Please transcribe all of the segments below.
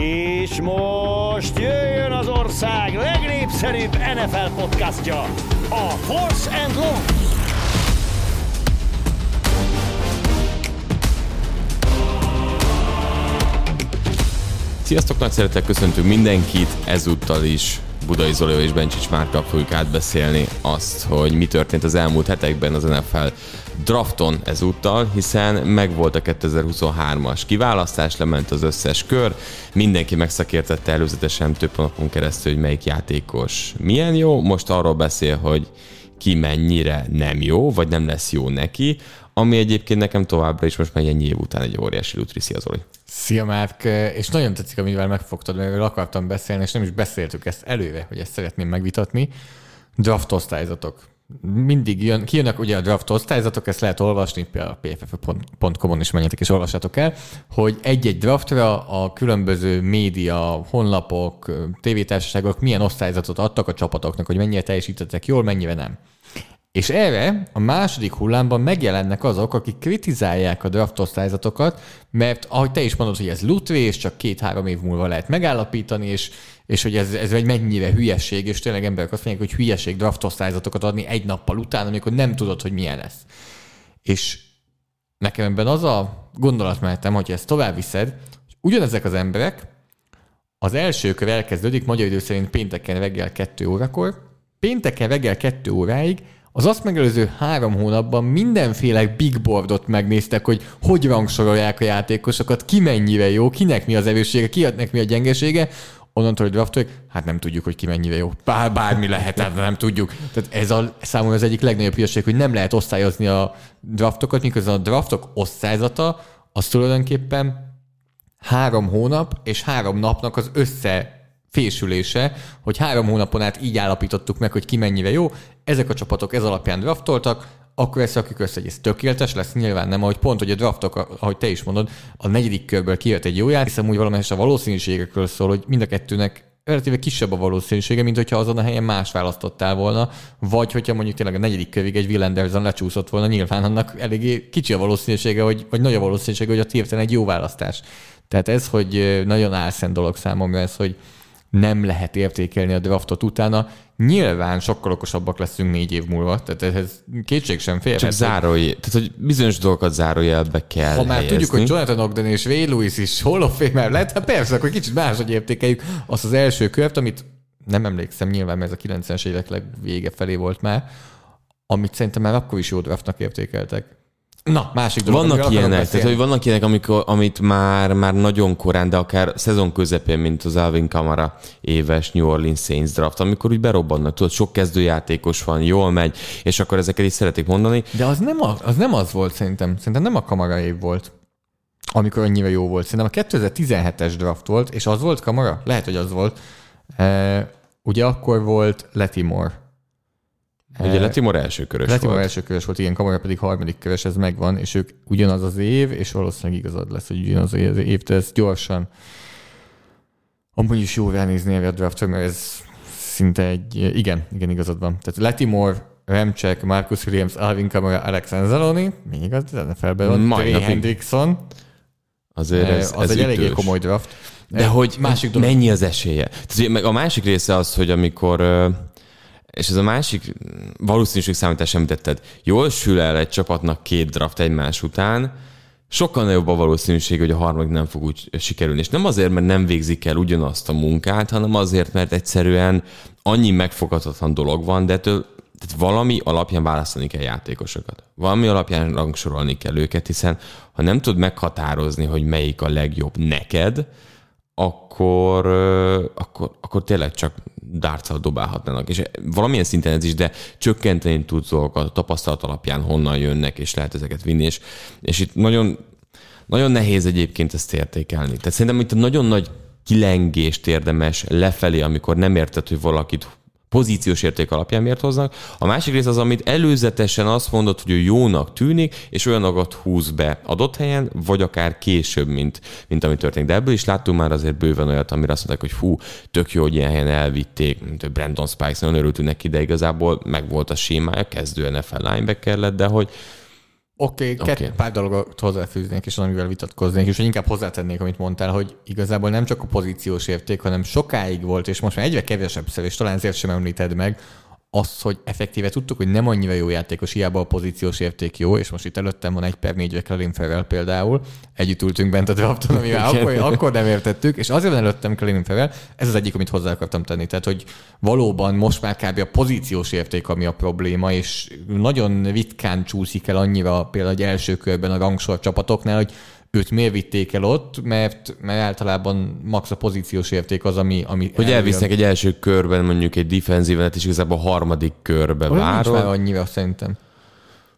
És most jöjjön az ország legnépszerűbb NFL podcastja, a Force and Long. Sziasztok, nagy szeretettel köszöntünk mindenkit, ezúttal is Budai Zoli és Bencsics Márka fogjuk átbeszélni azt, hogy mi történt az elmúlt hetekben az NFL drafton ezúttal, hiszen megvolt a 2023-as kiválasztás, lement az összes kör, mindenki megszakértette előzetesen több napon keresztül, hogy melyik játékos milyen jó, most arról beszél, hogy ki mennyire nem jó, vagy nem lesz jó neki, ami egyébként nekem továbbra is most már ennyi év után egy óriási lutri. Szia Zoli! Szia Márk, és nagyon tetszik, amivel megfogtad, mert akartam beszélni, és nem is beszéltük ezt előre, hogy ezt szeretném megvitatni. Draft osztályzatok. Mindig jön, kijönnek ugye a draft osztályzatok, ezt lehet olvasni, például a pff.com-on is menjetek és olvassátok el, hogy egy-egy draftra a különböző média, honlapok, tévétársaságok milyen osztályzatot adtak a csapatoknak, hogy mennyire teljesítettek jól, mennyire nem. És erre a második hullámban megjelennek azok, akik kritizálják a draft osztályzatokat, mert ahogy te is mondod, hogy ez lutvé, és csak két-három év múlva lehet megállapítani, és, és hogy ez, ez egy mennyire hülyeség, és tényleg emberek azt mondják, hogy hülyeség draft osztályzatokat adni egy nappal után, amikor nem tudod, hogy milyen lesz. És nekem ebben az a gondolatmenetem, hogy ezt tovább viszed, hogy ugyanezek az emberek az első kör elkezdődik, magyar idő szerint pénteken reggel 2 órakor, pénteken reggel 2 óráig az azt megelőző három hónapban mindenféle big boardot megnéztek, hogy hogy rangsorolják a játékosokat, ki mennyire jó, kinek mi az erőssége, kinek mi a gyengesége, onnantól, hogy draftoljuk, hát nem tudjuk, hogy ki mennyire jó. Bár, bármi lehet, hát nem tudjuk. Tehát ez a számomra az egyik legnagyobb hülyeség, hogy nem lehet osztályozni a draftokat, miközben a draftok osztályzata az tulajdonképpen három hónap és három napnak az össze fésülése, hogy három hónapon át így állapítottuk meg, hogy ki mennyire jó, ezek a csapatok ez alapján draftoltak, akkor ezt rakjuk össze, hogy ez tökéletes lesz, nyilván nem, ahogy pont, hogy a draftok, ahogy te is mondod, a negyedik körből kijött egy jó jár, hiszen úgy valamelyes a valószínűségekről szól, hogy mind a kettőnek relatíve kisebb a valószínűsége, mint hogyha azon a helyen más választottál volna, vagy hogyha mondjuk tényleg a negyedik kövig egy Will Anderson lecsúszott volna, nyilván annak eléggé kicsi a valószínűsége, hogy, vagy nagy a valószínűsége, hogy a hirtelen egy jó választás. Tehát ez, hogy nagyon álszent dolog számomra ez, hogy nem lehet értékelni a draftot utána. Nyilván sokkal okosabbak leszünk négy év múlva, tehát ez kétség sem fél. Csak zárój, tehát hogy bizonyos dolgokat zárójelbe kell Ha már helyezni. tudjuk, hogy Jonathan Ogden és Ray Lewis is Hall of Famer lett, hát persze, akkor kicsit máshogy értékeljük azt az első kört, amit nem emlékszem nyilván, mert ez a 90-es évek legvége felé volt már, amit szerintem már akkor is jó draftnak értékeltek. Na, másik dolog. Vannak ilyenek, tehát hogy vannak ilyenek, amikor, amit már, már nagyon korán, de akár szezon közepén, mint az Alvin Kamara éves New Orleans Saints draft, amikor úgy berobbannak, tudod, sok kezdőjátékos van, jól megy, és akkor ezeket is szeretik mondani. De az nem, a, az nem az volt szerintem. Szerintem nem a Kamara év volt, amikor annyira jó volt. Szerintem a 2017-es draft volt, és az volt Kamara? Lehet, hogy az volt. E, ugye akkor volt Letimore Ugye Letimor első körös Letimor volt. első körös volt, igen, Kamara pedig harmadik körös, ez megvan, és ők ugyanaz az év, és valószínűleg igazad lesz, hogy ugyanaz az év, de ez gyorsan amúgy is jó ránézni erre a draftra, mert ez szinte egy, igen, igen, igazad van. Tehát Letimore, Remcsek, Marcus Williams, Alvin Kamara, Alex Anzaloni, még az NFL-ben van, Trey. Hendrickson, Azért ez, az ez egy eléggé komoly draft. De hogy másik dolog. mennyi az esélye? Tehát, meg a másik része az, hogy amikor és ez a másik valószínűség számítás említetted, jól sül el egy csapatnak két draft egymás után, sokkal nagyobb a valószínűség, hogy a harmadik nem fog úgy sikerülni. És nem azért, mert nem végzik el ugyanazt a munkát, hanem azért, mert egyszerűen annyi megfoghatatlan dolog van, de ettől tehát valami alapján választani kell játékosokat. Valami alapján rangsorolni kell őket, hiszen ha nem tud meghatározni, hogy melyik a legjobb neked, akkor, akkor, akkor tényleg csak dárccal dobálhatnának. És valamilyen szinten ez is, de csökkenteni tudsz a tapasztalat alapján honnan jönnek, és lehet ezeket vinni. És, és itt nagyon, nagyon nehéz egyébként ezt értékelni. Tehát szerintem itt nagyon nagy kilengést érdemes lefelé, amikor nem érted, hogy valakit pozíciós érték alapján miért hoznak. A másik rész az, amit előzetesen azt mondod, hogy ő jónak tűnik, és olyanokat húz be adott helyen, vagy akár később, mint, mint ami történik. De ebből is láttunk már azért bőven olyat, amire azt mondták, hogy fú, tök jó, hogy ilyen helyen elvitték, mint Brandon Spikes, nagyon örültünk neki, de igazából meg volt a sémája, kezdő NFL linebacker lett, de hogy Oké, okay, okay. pár dolgot hozzáfűznék, és amivel vitatkoznék, és hogy inkább hozzátennék, amit mondtál, hogy igazából nem csak a pozíciós érték, hanem sokáig volt, és most már egyre kevesebb szer, és talán ezért sem említed meg, az, hogy effektíve tudtuk, hogy nem annyira jó játékos, hiába a pozíciós érték jó, és most itt előttem van egy per négy Kalin Ferrell például, együtt ültünk bent a drafton, amivel akkor, akkor nem értettük, és azért van előttem Kalin Ferrell, ez az egyik, amit hozzá akartam tenni. Tehát, hogy valóban most már kb. a pozíciós érték, ami a probléma, és nagyon ritkán csúszik el annyira például egy első körben a rangsor csapatoknál, hogy őt miért vitték el ott, mert, mert általában max a pozíciós érték az, ami... ami hogy elvisznek egy első körben mondjuk egy defenzívenet, és igazából a harmadik körbe Olyan várod. Nincs már annyira szerintem.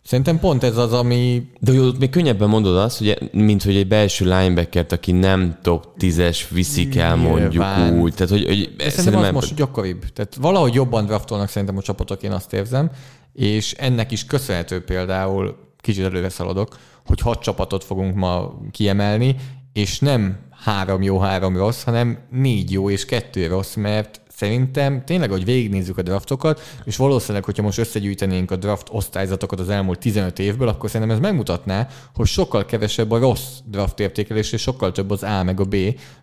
Szerintem pont ez az, ami... De jó, még könnyebben mondod azt, hogy mint hogy egy belső linebackert, aki nem top 10-es viszik el mondjuk Nyilván. úgy. Tehát, hogy, hogy szerintem, szerintem az most gyakoribb. Tehát valahogy jobban draftolnak szerintem a csapatok, én azt érzem, és ennek is köszönhető például, kicsit előre szaladok, hogy hat csapatot fogunk ma kiemelni, és nem három jó, három rossz, hanem négy jó és kettő rossz, mert szerintem tényleg, hogy végignézzük a draftokat, és valószínűleg, hogyha most összegyűjtenénk a draft osztályzatokat az elmúlt 15 évből, akkor szerintem ez megmutatná, hogy sokkal kevesebb a rossz draft értékelés, és sokkal több az A meg a B,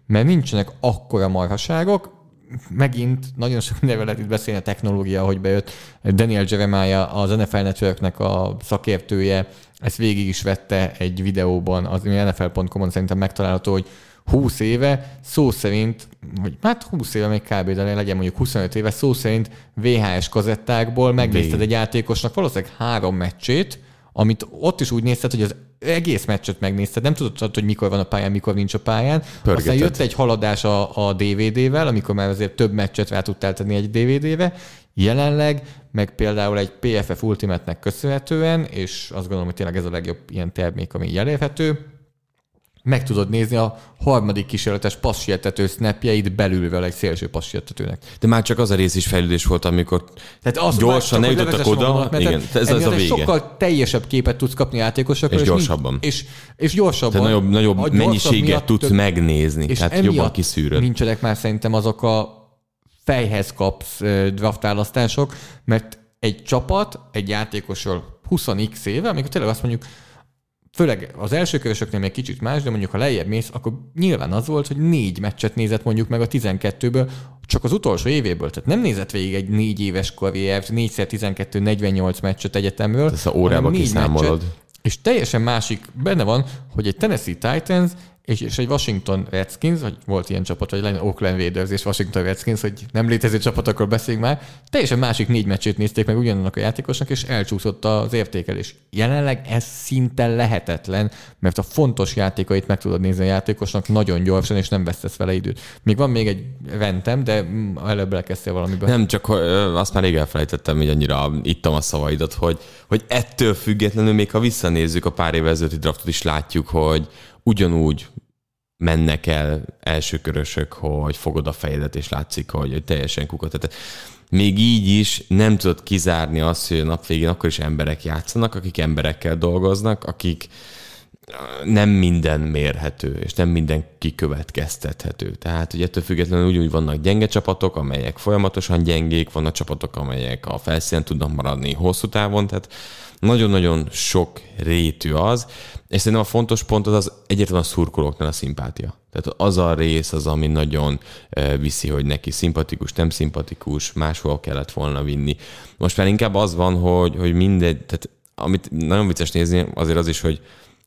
mert nincsenek akkora marhaságok, megint nagyon sok mindenről lehet itt beszélni a technológia, hogy bejött Daniel Jeremiah, az NFL Networknek a szakértője, ezt végig is vette egy videóban, az NFL.com-on szerintem megtalálható, hogy 20 éve szó szerint, vagy hát 20 éve még kb. de legyen mondjuk 25 éve, szó szerint VHS kazettákból megnézted egy játékosnak valószínűleg három meccsét, amit ott is úgy nézted, hogy az egész meccset megnézted, nem tudod, hogy mikor van a pályán, mikor nincs a pályán. Pörgeted. Aztán jött egy haladás a, a DVD-vel, amikor már azért több meccset rá tudtál tenni egy DVD-be. Jelenleg, meg például egy PFF Ultimate-nek köszönhetően, és azt gondolom, hogy tényleg ez a legjobb ilyen termék, ami elérhető, meg tudod nézni a harmadik kísérletes passzsietető snapjeit belülről egy szélső passzsietetőnek. De már csak az a rész is fejlődés volt, amikor Tehát az gyorsan ne jutottak oda. Igen, ez, ez a vége. Sokkal teljesebb képet tudsz kapni játékosokról. És gyorsabban. És, és gyorsabban. Tehát nagyobb, nagyobb mennyiséget tudsz több, megnézni. És tehát jobban kiszűröd. Nincsenek már szerintem azok a fejhez kapsz draftválasztások, mert egy csapat egy játékosról 20x éve, amikor tényleg azt mondjuk, főleg az első körösöknél még kicsit más, de mondjuk ha lejjebb mész, akkor nyilván az volt, hogy négy meccset nézett mondjuk meg a 12-ből, csak az utolsó évéből. Tehát nem nézett végig egy négy éves karriert, 4x12, 48 meccset egyetemről. Ezt a órába kiszámolod. Meccset, és teljesen másik benne van, hogy egy Tennessee Titans és, és egy Washington Redskins, hogy volt ilyen csapat, vagy legyen Oakland Raiders és Washington Redskins, hogy nem létező csapatokról beszéljünk már, teljesen másik négy meccsét nézték meg ugyanannak a játékosnak, és elcsúszott az értékelés. Jelenleg ez szinte lehetetlen, mert a fontos játékait meg tudod nézni a játékosnak nagyon gyorsan, és nem vesztesz vele időt. Még van még egy ventem, de előbb belekezdtél valamiben. Nem, csak azt már rég elfelejtettem, hogy annyira ittam a szavaidat, hogy, hogy ettől függetlenül, még ha visszanézzük a pár évvel draftot is látjuk, hogy ugyanúgy mennek el elsőkörösök, hogy fogod a fejedet, és látszik, hogy teljesen kukat. Tehát még így is nem tudod kizárni azt, hogy a nap végén akkor is emberek játszanak, akik emberekkel dolgoznak, akik nem minden mérhető, és nem minden kikövetkeztethető. Tehát, hogy ettől függetlenül úgy, úgy vannak gyenge csapatok, amelyek folyamatosan gyengék, vannak csapatok, amelyek a felszínen tudnak maradni hosszú távon, tehát nagyon-nagyon sok rétű az, és szerintem a fontos pont az, az egyetlen a szurkolóknál a szimpátia. Tehát az a rész az, ami nagyon eh, viszi, hogy neki szimpatikus, nem szimpatikus, máshol kellett volna vinni. Most már inkább az van, hogy, hogy mindegy, tehát amit nagyon vicces nézni, azért az is, hogy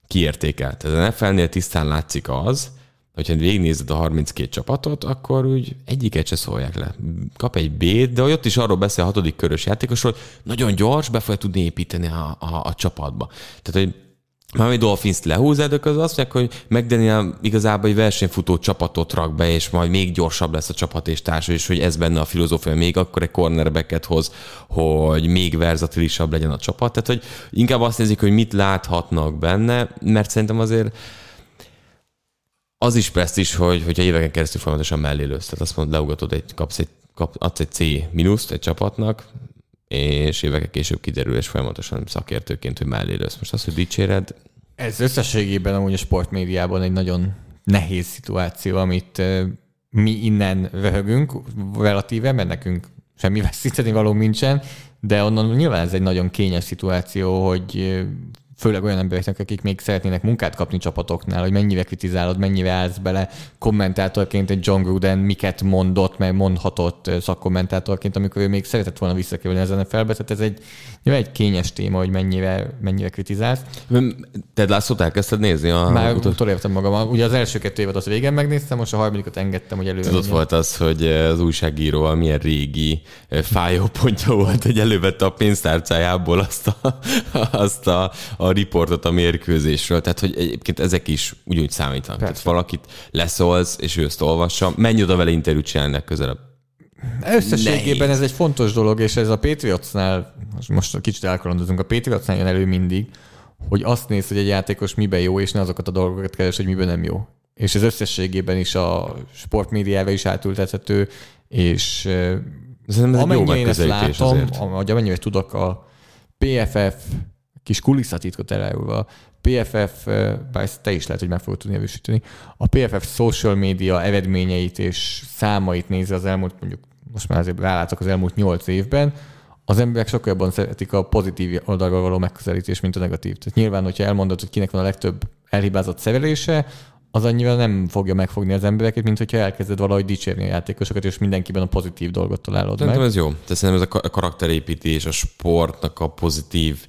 kiértékel. Tehát a NFL-nél tisztán látszik az, hogyha végignézed a 32 csapatot, akkor úgy egyiket se szólják le. Kap egy B-t, de ott is arról beszél a hatodik körös játékosról, nagyon gyors, be fogja tudni építeni a, a, a csapatba. Tehát, hogy már egy Dolphins-t lehúzod, akkor az azt mondják, hogy McDaniel igazából egy versenyfutó csapatot rak be, és majd még gyorsabb lesz a csapat és társa, és hogy ez benne a filozófia, még akkor egy cornerbacket hoz, hogy még verzatilisabb legyen a csapat. Tehát, hogy inkább azt nézik, hogy mit láthatnak benne, mert szerintem azért az is is, hogy, hogyha éveken keresztül folyamatosan mellé lősz. Tehát azt mondod, leugatod, egy, kapsz egy, kap, adsz egy C minuszt egy csapatnak, és évekkel később kiderül, és folyamatosan szakértőként, hogy mellé lősz. Most az, hogy dicséred... Ez összességében amúgy a sportmédiában egy nagyon nehéz szituáció, amit mi innen röhögünk relatíve, mert nekünk semmi veszíteni való nincsen, de onnan nyilván ez egy nagyon kényes szituáció, hogy főleg olyan embereknek, akik még szeretnének munkát kapni csapatoknál, hogy mennyire kritizálod, mennyire állsz bele kommentátorként egy John Gruden miket mondott, meg mondhatott szakkommentátorként, amikor ő még szeretett volna visszakerülni ezen a felbe. Tehát ez egy, nyilván egy kényes téma, hogy mennyire, mennyire kritizálsz. Ted Lászlót elkezdted nézni? A Már utolértem magam. Ugye az első kettő évad az régen megnéztem, most a harmadikot engedtem, hogy előre. Tudod, volt az, hogy az újságíróval milyen régi fájópontja volt, hogy elővette a pénztárcájából azt a, azt a, a riportot a mérkőzésről. Tehát, hogy egyébként ezek is ugyanúgy számítanak. Persze. Tehát valakit leszólsz, és ő ezt olvassa. Menj oda vele interjút csinálni közelebb. Összességében Nehéz. ez egy fontos dolog, és ez a Patriotsnál, most kicsit elkalandozunk, a Patriotsnál jön elő mindig, hogy azt néz, hogy egy játékos miben jó, és ne azokat a dolgokat keres, hogy miben nem jó. És ez összességében is a sportmédiába is átültethető, és Szerintem ez amennyire én ezt látom, azért. amennyire tudok, a PFF kis kulisszatitkot elárulva, PFF, bár ezt te is lehet, hogy meg fogod tudni erősíteni, a PFF social media eredményeit és számait nézi az elmúlt, mondjuk most már azért rálátok az elmúlt nyolc évben, az emberek sokkal jobban szeretik a pozitív oldalról való megközelítés, mint a negatív. Tehát nyilván, hogyha elmondod, hogy kinek van a legtöbb elhibázott szerelése, az annyira nem fogja megfogni az embereket, mint hogyha elkezded valahogy dicsérni a játékosokat, és mindenkiben a pozitív dolgot találod Szerintem meg. ez jó. Tehát szerintem ez a karakterépítés, a sportnak a pozitív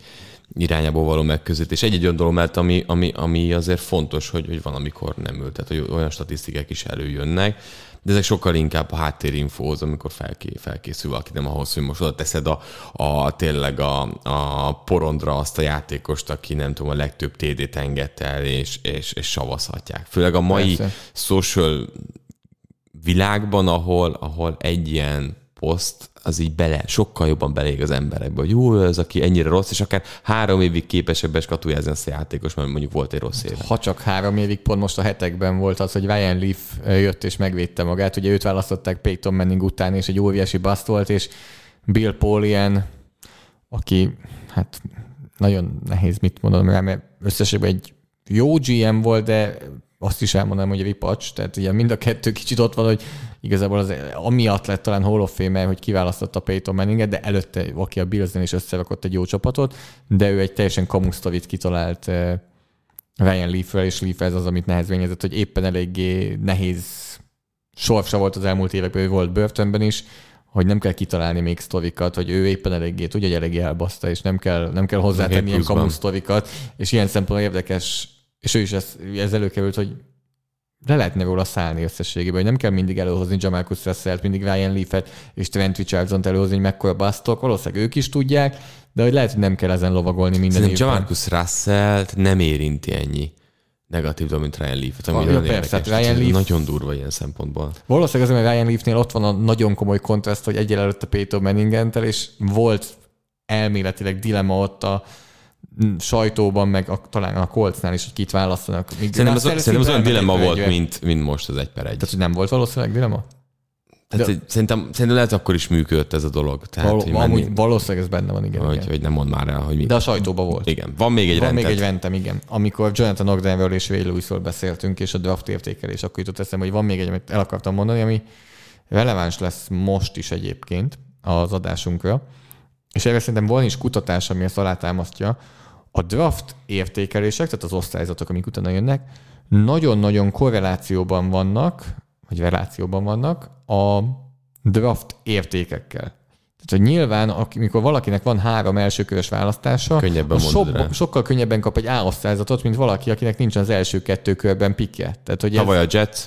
irányából való megközelítés. Egy-egy olyan dolog mert ami, ami, ami azért fontos, hogy, hogy van, amikor nem ült, tehát hogy olyan statisztikák is előjönnek, de ezek sokkal inkább a háttérinfóhoz, amikor felké, felkészül valaki, nem ahhoz, hogy most oda teszed a, a tényleg a, a porondra azt a játékost, aki nem tudom, a legtöbb TD-t engedte el, és, és, és savazhatják. Főleg a mai Persze. social világban, ahol, ahol egy ilyen poszt az így bele, sokkal jobban belég az emberekbe, hogy jó, ez aki ennyire rossz, és akár három évig képesebb skatujázni azt a játékos, mert mondjuk volt egy rossz éve. Ha csak három évig, pont most a hetekben volt az, hogy Ryan Leaf jött és megvédte magát. Ugye őt választották Peyton Manning után, és egy óriási baszt volt, és Bill Polian, aki hát nagyon nehéz mit mondanom rá, mert összességben egy jó GM volt, de azt is elmondanám, hogy ripacs, tehát ugye mind a kettő kicsit ott van, hogy igazából az, amiatt lett talán Hall of Fame, hogy kiválasztotta Peyton Manninget, de előtte, aki a Billsnél is összerakott egy jó csapatot, de ő egy teljesen kamusztavit kitalált eh, Ryan leaf és Leaf ez az, amit nehezvényezett, hogy éppen eléggé nehéz sorsa volt az elmúlt években, ő volt börtönben is, hogy nem kell kitalálni még sztorikat, hogy ő éppen eléggé tudja, hogy eléggé elbaszta, és nem kell, nem kell hozzátenni ilyen kamusztorikat, és ilyen szempontból érdekes és ő is ez, ez előkerült, hogy le lehetne róla szállni összességében, hogy nem kell mindig előhozni Jamarcus Russell-t, mindig Ryan Leaf-et és Trent Richardson-t előhozni, hogy mekkora basztok, valószínűleg ők is tudják, de hogy lehet, hogy nem kell ezen lovagolni minden Szerintem évben. Jamarcus Russell-t nem érinti ennyi negatív dolog, mint Ryan Leaf-et, ami nagyon persze, hát Ryan Leaf... Nagyon durva ilyen szempontból. Valószínűleg azért, mert Ryan Leaf-nél ott van a nagyon komoly kontraszt, hogy egyel előtt a Peyton manning és volt elméletileg dilemma ott a sajtóban, meg a, talán a Coltsnál is, hogy kit választanak. Szerintem az, szerintem az olyan dilemma volt, mint, mint most az egy per egy. Tehát, hogy nem volt valószínűleg dilemma? Tehát, De... szerintem, szerintem lehet akkor is működött ez a dolog. Tehát, Val- hogy menni, valószínűleg ez benne van, igen. Hogy, igen. hogy nem mond már el, hogy mi. De a sajtóban volt. Igen. Van még egy Van rendet. még egy ventem, igen. Amikor Jonathan Ogdenről és Ray Lewisról beszéltünk, és a draft értékelés, akkor jutott eszembe, hogy van még egy, amit el akartam mondani, ami releváns lesz most is egyébként az adásunkra. És erre szerintem van is kutatás, ami ezt alátámasztja, a draft értékelések, tehát az osztályzatok, amik utána jönnek, nagyon-nagyon korrelációban vannak, vagy relációban vannak a draft értékekkel. Tehát, hogy nyilván, amikor valakinek van három elsőkörös választása, könnyebben so, sokkal könnyebben kap egy A osztályzatot, mint valaki, akinek nincsen az első kettő körben pikje. Tehát, hogy ez... Ha vagy a Jets?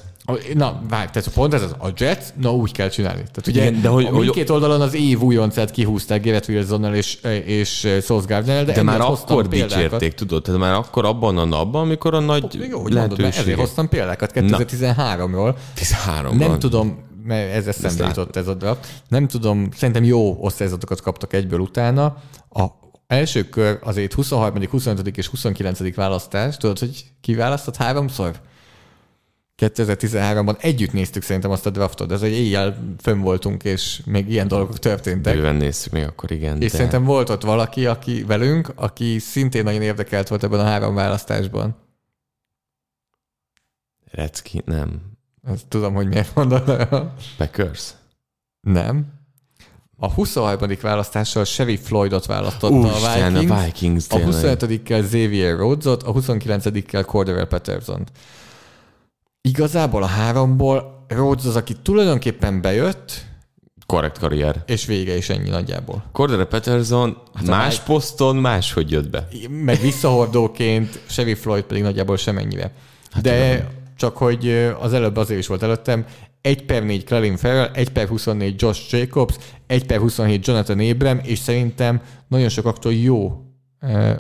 Na, várj, tehát pont ez az, a Jets, na úgy kell csinálni. Tehát ugye Igen, de hogy, a mindkét oldalon az év újoncát kihúzták Garrett Wilsonnal és, és Sauce Gardner, de, de már akkor dicsérték, tudod? Tehát már akkor abban a napban, amikor a nagy Jó, hogy mondod, mert ezért hoztam példákat 2013-ról. 13 Nem tudom, mert ez eszembe jutott ez a draft. Nem tudom, szerintem jó osztályzatokat kaptak egyből utána. A első kör azért 23., 25. és 29. választás. Tudod, hogy ki választott háromszor? 2013-ban együtt néztük szerintem azt a draftot, ez egy éjjel fönn voltunk, és még ilyen dolgok történtek. Bőven néztük még akkor, igen. És de... szerintem volt ott valaki, aki velünk, aki szintén nagyon érdekelt volt ebben a három választásban. Recki, nem. Ezt tudom, hogy miért mondod. Packers? Nem. A 23. választással Chevy Floydot választotta Úristen, a Vikings. a Vikings a tényleg. 25-kel Xavier Rhodesot, a 29-kel Cordell Patterson-t. Igazából a háromból Rhodes az, aki tulajdonképpen bejött, Korrekt karrier. és vége is ennyi nagyjából. Cordero Patterson Hát más Mike- poszton máshogy jött be. meg visszahordóként, Chevy Floyd pedig nagyjából semennyire. Hát De csak hogy az előbb azért is volt előttem, 1 per 4 Clelin Farrell, 1 per 24 Josh Jacobs, 1 per 27 Jonathan Abram, és szerintem nagyon sokaktól jó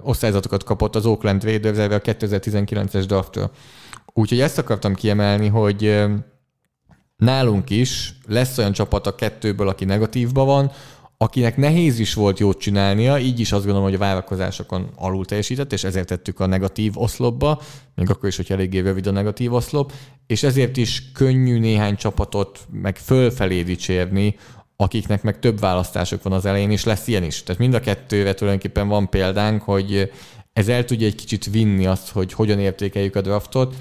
osztályzatokat kapott az Oakland Raiders a 2019-es draftról. Úgyhogy ezt akartam kiemelni, hogy nálunk is lesz olyan csapat a kettőből, aki negatívban van, akinek nehéz is volt jót csinálnia, így is azt gondolom, hogy a várakozásokon alul teljesített, és ezért tettük a negatív oszlopba, még akkor is, hogy eléggé rövid a negatív oszlop, és ezért is könnyű néhány csapatot meg fölfelé dicsérni, akiknek meg több választások van az elején, és lesz ilyen is. Tehát mind a kettőre tulajdonképpen van példánk, hogy ez el tudja egy kicsit vinni azt, hogy hogyan értékeljük a draftot,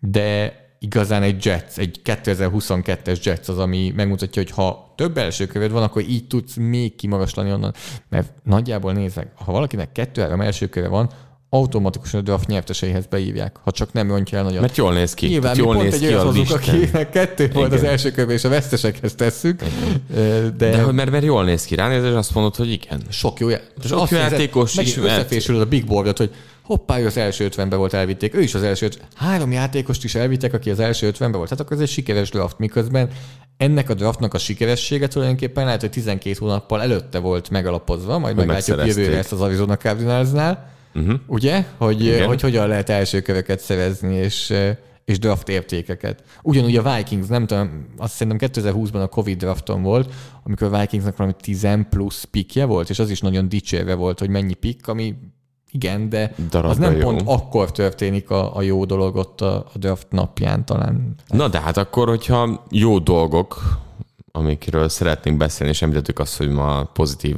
de igazán egy Jets, egy 2022-es Jets az, ami megmutatja, hogy ha több első van, akkor így tudsz még kimagaslani onnan. Mert nagyjából nézek, ha valakinek kettő-három első köve van, automatikusan a draft nyerteseihez beívják, ha csak nem rontja el nagyon. Mert jól néz ki. Nyilván jól pont néz egy ki olyan a hozunk, akinek kettő volt az Igen. első körbe, és a vesztesekhez tesszük. De, De hogy mert, mert jól néz ki ránézés, azt mondod, hogy igen. sok jó, já- Sok jó játékos megint ismert. összefésül a big boardot, hogy hoppá, ő az első 50-be volt, elvitték. Ő is az első 50. Három játékost is elvittek, aki az első 50-be volt. Hát akkor ez egy sikeres draft, miközben ennek a draftnak a sikeressége tulajdonképpen lehet, hogy 12 hónappal előtte volt megalapozva, majd meglátjuk jövőre ezt az Arizona Cardinalsnál. Uh-huh. Ugye? Hogy, Igen. hogy hogyan lehet első köveket szerezni, és, és draft értékeket. Ugyanúgy a Vikings, nem tudom, azt szerintem 2020-ban a Covid drafton volt, amikor a Vikingsnak valami 10 plusz pikje volt, és az is nagyon dicsérve volt, hogy mennyi pikk, ami igen, de Darabra az nem jó. pont akkor történik a, a jó dolog ott a, a draft napján talán. Na de hát akkor, hogyha jó dolgok, amikről szeretnénk beszélni, és említettük azt, hogy ma pozitív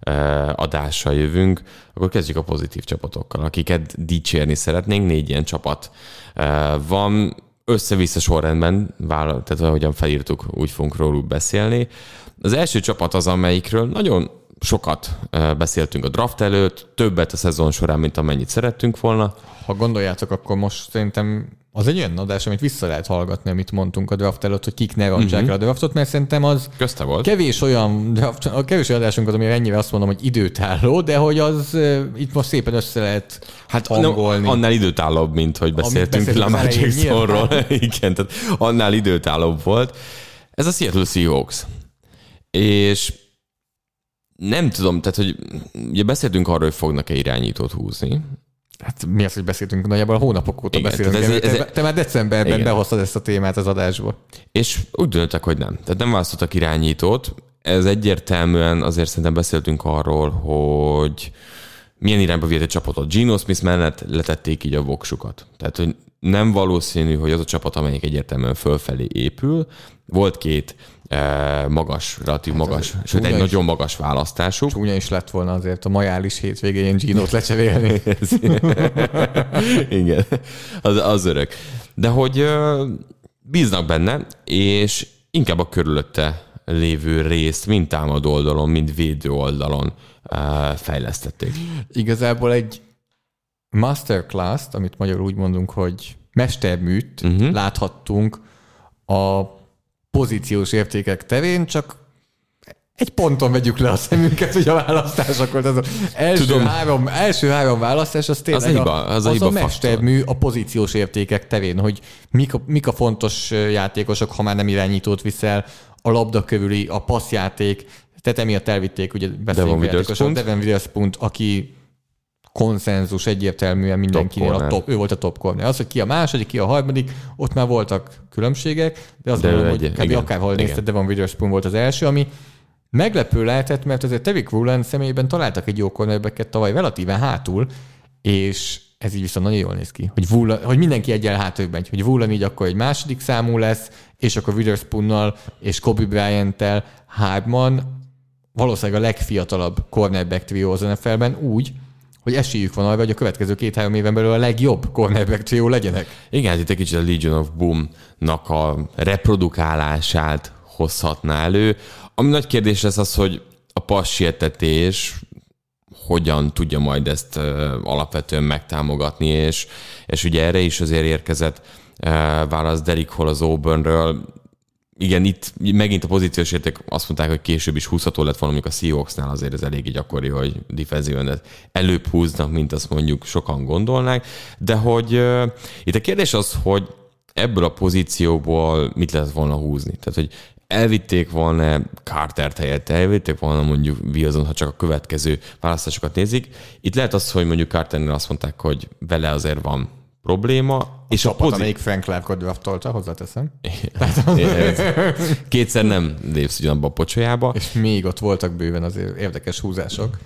eh, adással jövünk, akkor kezdjük a pozitív csapatokkal, akiket dicsérni szeretnénk. Négy ilyen csapat eh, van, össze-vissza sorrendben, vállal, tehát ahogyan felírtuk, úgy fogunk róluk beszélni. Az első csapat az, amelyikről nagyon sokat beszéltünk a draft előtt, többet a szezon során, mint amennyit szerettünk volna. Ha gondoljátok, akkor most szerintem az egy olyan adás, amit vissza lehet hallgatni, amit mondtunk a draft előtt, hogy kik ne Mhm. uh-huh. el a draftot, mert szerintem az Közte volt. Kevés olyan, a kevés olyan adásunkat, amire ennyire azt mondom, hogy időtálló, de hogy az itt most szépen össze lehet Hát hangolni. nem, annál időtállóbb, mint hogy beszéltünk Lamar Jacksonról. Igen, tehát annál időtállóbb volt. Ez a Seattle Seahawks. És nem tudom, tehát hogy ugye beszéltünk arról, hogy fognak-e irányítót húzni. Hát mi az, hogy beszéltünk nagyjából hónapok óta Igen, beszélünk. ez- ez- te, te már decemberben Igen. behoztad ezt a témát az adásba. És úgy döntöttek, hogy nem. Tehát nem választottak irányítót. Ez egyértelműen azért szerintem beszéltünk arról, hogy milyen irányba vihet egy csapatot. Gino Smith mellett letették így a voksukat. Tehát, hogy nem valószínű, hogy az a csapat, amelyik egyértelműen fölfelé épül. Volt két magas, relatív magas, sőt csúnya egy is. nagyon magas választásuk. Csúnya is lett volna azért a majális hétvégén Gino-t lecserélni. Igen, az, az öreg. De hogy bíznak benne, és inkább a körülötte lévő részt, mind támadó oldalon, mind védő oldalon fejlesztették. Igazából egy masterclass-t, amit magyarul úgy mondunk, hogy mesterműt uh-huh. láthattunk a pozíciós értékek terén, csak egy ponton vegyük le a szemünket, hogy a választásokon. Az első, Tudom. három, első három választás, az tényleg Az a hiba- az a az a faktor. mestermű a pozíciós értékek terén, hogy mik a, mik a fontos játékosok, ha már nem irányítót viszel, a labda körüli, a passzjáték, tehát emiatt elvitték, ugye a játékosok. Devon Witherspoon, aki konszenzus egyértelműen mindenkinél a corner. top, ő volt a top corner. Az, hogy ki a második, ki a harmadik, ott már voltak különbségek, de azt De ő gondolom, hogy egy- kb. igen, akárhol igen. nézted, Devon Witherspoon volt az első, ami meglepő lehetett, mert azért Tevik Rowland személyében találtak egy jó cornerbacket tavaly relatíven hátul, és ez így viszont nagyon jól néz ki, hogy, Vula, hogy mindenki egyel hátul hogy Vula így akkor egy második számú lesz, és akkor Witherspoonnal és Kobe Bryant-tel hárman valószínűleg a legfiatalabb cornerback trió az NFL-ben úgy, hogy esélyük van arra, hogy a következő két-három éven belül a legjobb cornerback trió legyenek. Igen, hát itt egy kicsit a Legion of Boom-nak a reprodukálását hozhatná elő. Ami nagy kérdés lesz az, hogy passietetés hogyan tudja majd ezt alapvetően megtámogatni, és, és ugye erre is azért érkezett válasz Derek Hall az Auburnről, igen, itt megint a pozíciós érték azt mondták, hogy később is húzható lett volna, mondjuk a Seahawksnál azért ez eléggé gyakori, hogy defenzíven előbb húznak, mint azt mondjuk sokan gondolnák, de hogy uh, itt a kérdés az, hogy ebből a pozícióból mit lehet volna húzni. Tehát, hogy elvitték volna Carter-t helyett, elvitték volna mondjuk Wilson, ha csak a következő választásokat nézik. Itt lehet az, hogy mondjuk Carternél azt mondták, hogy vele azért van probléma. A és a pozíció... amelyik Frank Clarkot draftolta, hozzáteszem. Kétszer nem lépsz ugyanabba a pocsolyába. És még ott voltak bőven az érdekes húzások.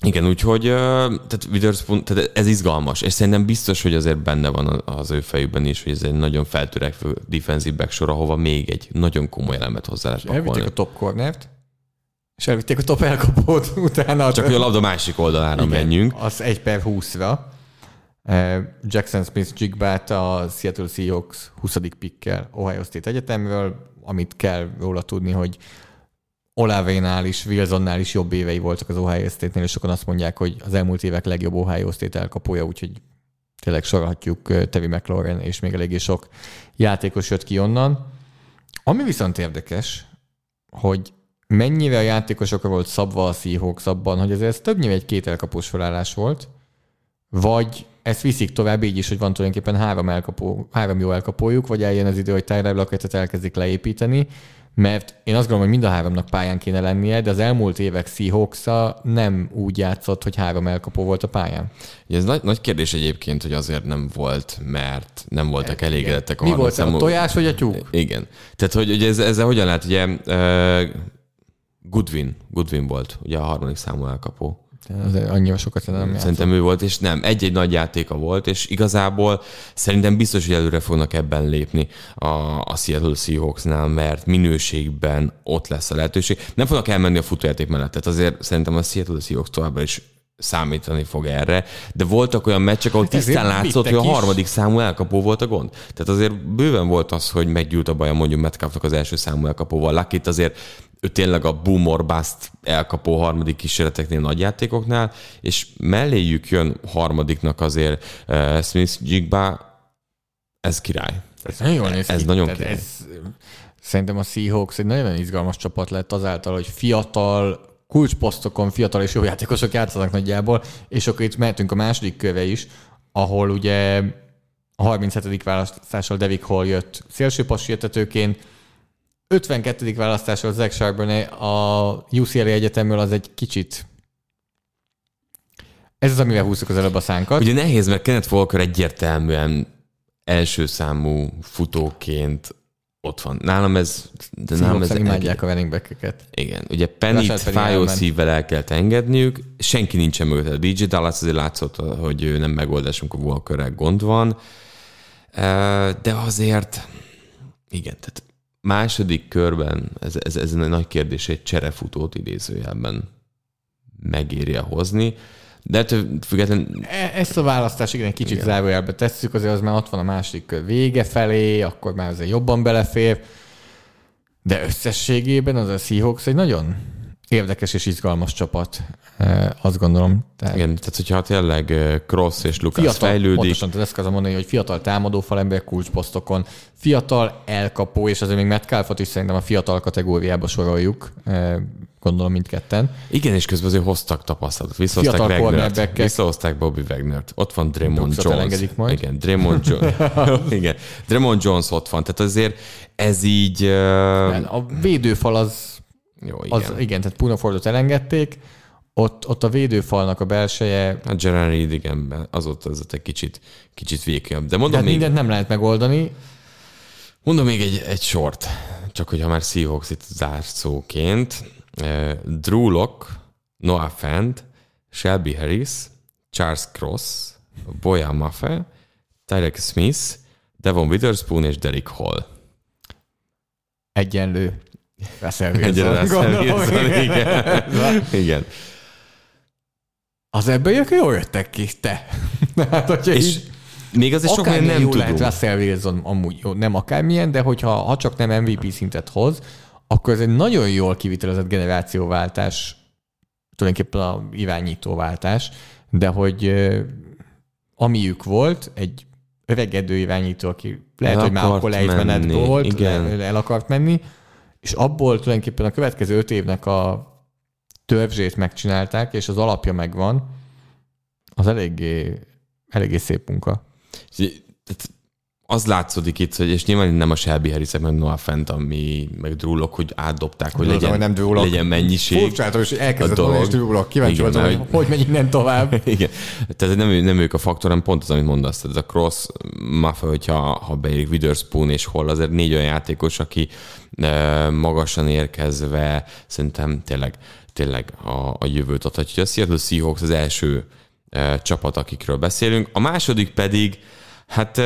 Igen, úgyhogy tehát Witherspoon, tehát ez izgalmas, és szerintem biztos, hogy azért benne van az ő fejükben is, hogy ez egy nagyon feltörekvő defensive back sor, ahova még egy nagyon komoly elemet hozzá lehet pakolni. Elvitték a top cornert, és elvitték a top elkapót utána. Csak hogy a labda másik oldalára Igen, menjünk. Az 1 per 20-ra. Jackson Smith Jigbát a Seattle Seahawks 20. pikkel Ohio State Egyetemről, amit kell róla tudni, hogy Olavénál is, Wilsonnál is jobb évei voltak az Ohio State-nél, és sokan azt mondják, hogy az elmúlt évek legjobb Ohio State elkapója, úgyhogy tényleg sorolhatjuk Tevi McLaurin, és még eléggé sok játékos jött ki onnan. Ami viszont érdekes, hogy mennyire a játékosokra volt szabva a Seahawks abban, hogy ez többnyire egy két elkapós felállás volt, vagy ezt viszik tovább így is, hogy van tulajdonképpen három, elkapó, három jó elkapójuk, vagy eljön az idő, hogy Tyler Locketet elkezdik leépíteni, mert én azt gondolom, hogy mind a háromnak pályán kéne lennie, de az elmúlt évek seahawks nem úgy játszott, hogy három elkapó volt a pályán. Ja, ez nagy, nagy kérdés egyébként, hogy azért nem volt, mert nem voltak e, elégedettek a Mi volt számú... a tojás vagy a tyúk? Igen. Tehát, hogy ugye ez, ezzel hogyan lehet, ugye uh, Goodwin, Goodwin volt ugye a harmadik számú elkapó. Azért annyira sokat nem játszott. Szerintem ő volt, és nem, egy-egy nagy játéka volt, és igazából szerintem biztos, hogy előre fognak ebben lépni a, a Seattle Seahawksnál, mert minőségben ott lesz a lehetőség. Nem fognak elmenni a futójáték mellett, tehát azért szerintem a Seattle Seahawks továbbra is számítani fog erre, de voltak olyan meccsek, ahol hát tisztán látszott, hogy a harmadik is. számú elkapó volt a gond. Tehát azért bőven volt az, hogy meggyűlt a baj mondjuk Metcalfnak az első számú elkapóval. Lakit azért ő tényleg a boom or bust elkapó harmadik kísérleteknél nagy játékoknál, és melléjük jön harmadiknak azért uh, Smith Jigba, ez király. Ez nagyon jól néz Ez ki. nagyon király. Ez, szerintem a Seahawks egy nagyon izgalmas csapat lett azáltal, hogy fiatal, kulcsposztokon fiatal és jó játékosok játszanak nagyjából, és akkor itt mehetünk a második köve is, ahol ugye a 37. választással Devik Hall jött szélsőpassértetőként, 52. választásról Zach Charbonnet a UCLA Egyetemről az egy kicsit ez az, amivel húzzuk az előbb a szánkat. Ugye nehéz, mert Kenneth Walker egyértelműen első számú futóként ott van. Nálam ez... De nálam ez imádják a running back Igen. Ugye Penny fájó szívvel el kell engedniük, senki nincsen mögött. A DJ Dallas azért látszott, hogy ő nem megoldásunk a Walkerrel gond van, de azért igen, tehát második körben, ez, ez, ez egy nagy kérdés, egy cserefutót idézőjelben megérje hozni, de ettől függetlenül... E, ezt a választást igen, egy kicsit igen. zárójelbe tesszük, azért az már ott van a második kör vége felé, akkor már azért jobban belefér, de összességében az a Seahawks egy nagyon érdekes és izgalmas csapat, azt gondolom. Tehát... Igen, tehát hogyha tényleg Cross és Lucas fiatal, fejlődik. Pontosan, tehát ezt kell mondani, hogy fiatal támadó falember kulcsposztokon, fiatal elkapó, és azért még Metcalfot is szerintem a fiatal kategóriába soroljuk, gondolom mindketten. Igen, és közben azért hoztak tapasztalatot. Visszahozták Wagnert, visszahozták Bobby Wagnert. Ott van Draymond Jones. majd. Igen, Draymond Jones. Igen, Draymond Jones ott van. Tehát azért ez így... Uh... A védőfal az jó, igen. Az, igen, tehát Puna Fordot elengedték, ott, ott a védőfalnak a belseje... A Gerard Reed, igen, azóta az ott egy kicsit, kicsit vékonyebb. De mondom de még... mindent nem lehet megoldani. Mondom még egy, egy sort, csak hogyha már Seahawks itt zárszóként. Drew Lock, Noah Fent, Shelby Harris, Charles Cross, Boya Maffei, Tyrek Smith, Devon Witherspoon és Derek Hall. Egyenlő Russell Wilson. igen. igen. Az ebből jól jöttek ki, te. hát, hogyha és így, még az is sok nem jó tudunk. lehet Russell Wilson, amúgy jó, nem akármilyen, de hogyha ha csak nem MVP szintet hoz, akkor ez egy nagyon jól kivitelezett generációváltás tulajdonképpen a irányítóváltás, de hogy amiük volt, egy öregedő irányító, aki lehet, el hogy már akkor lejtmenet volt, Igen. El, el akart menni, és abból tulajdonképpen a következő öt évnek a törzsét megcsinálták, és az alapja megvan, az eléggé, eléggé szép munka. Az látszódik itt, hogy, és nyilván nem a Shelby harris meg Noah Fent, ami meg drúlok, hogy átdobták, hogy legyen, nem legyen mennyiség. Furcsáltam, és elkezdett volna, és drúlok. Kíváncsi voltam, hogy hogy megy innen tovább. Igen. Tehát nem, nem ők a faktor, hanem pont az, amit mondasz. Ez a cross mafia, hogyha ha beérik Witherspoon és hol, azért négy olyan játékos, aki magasan érkezve szerintem tényleg, tényleg a, a jövőt adhatja. A Seattle Seahawks az első csapat, akikről beszélünk. A második pedig, hát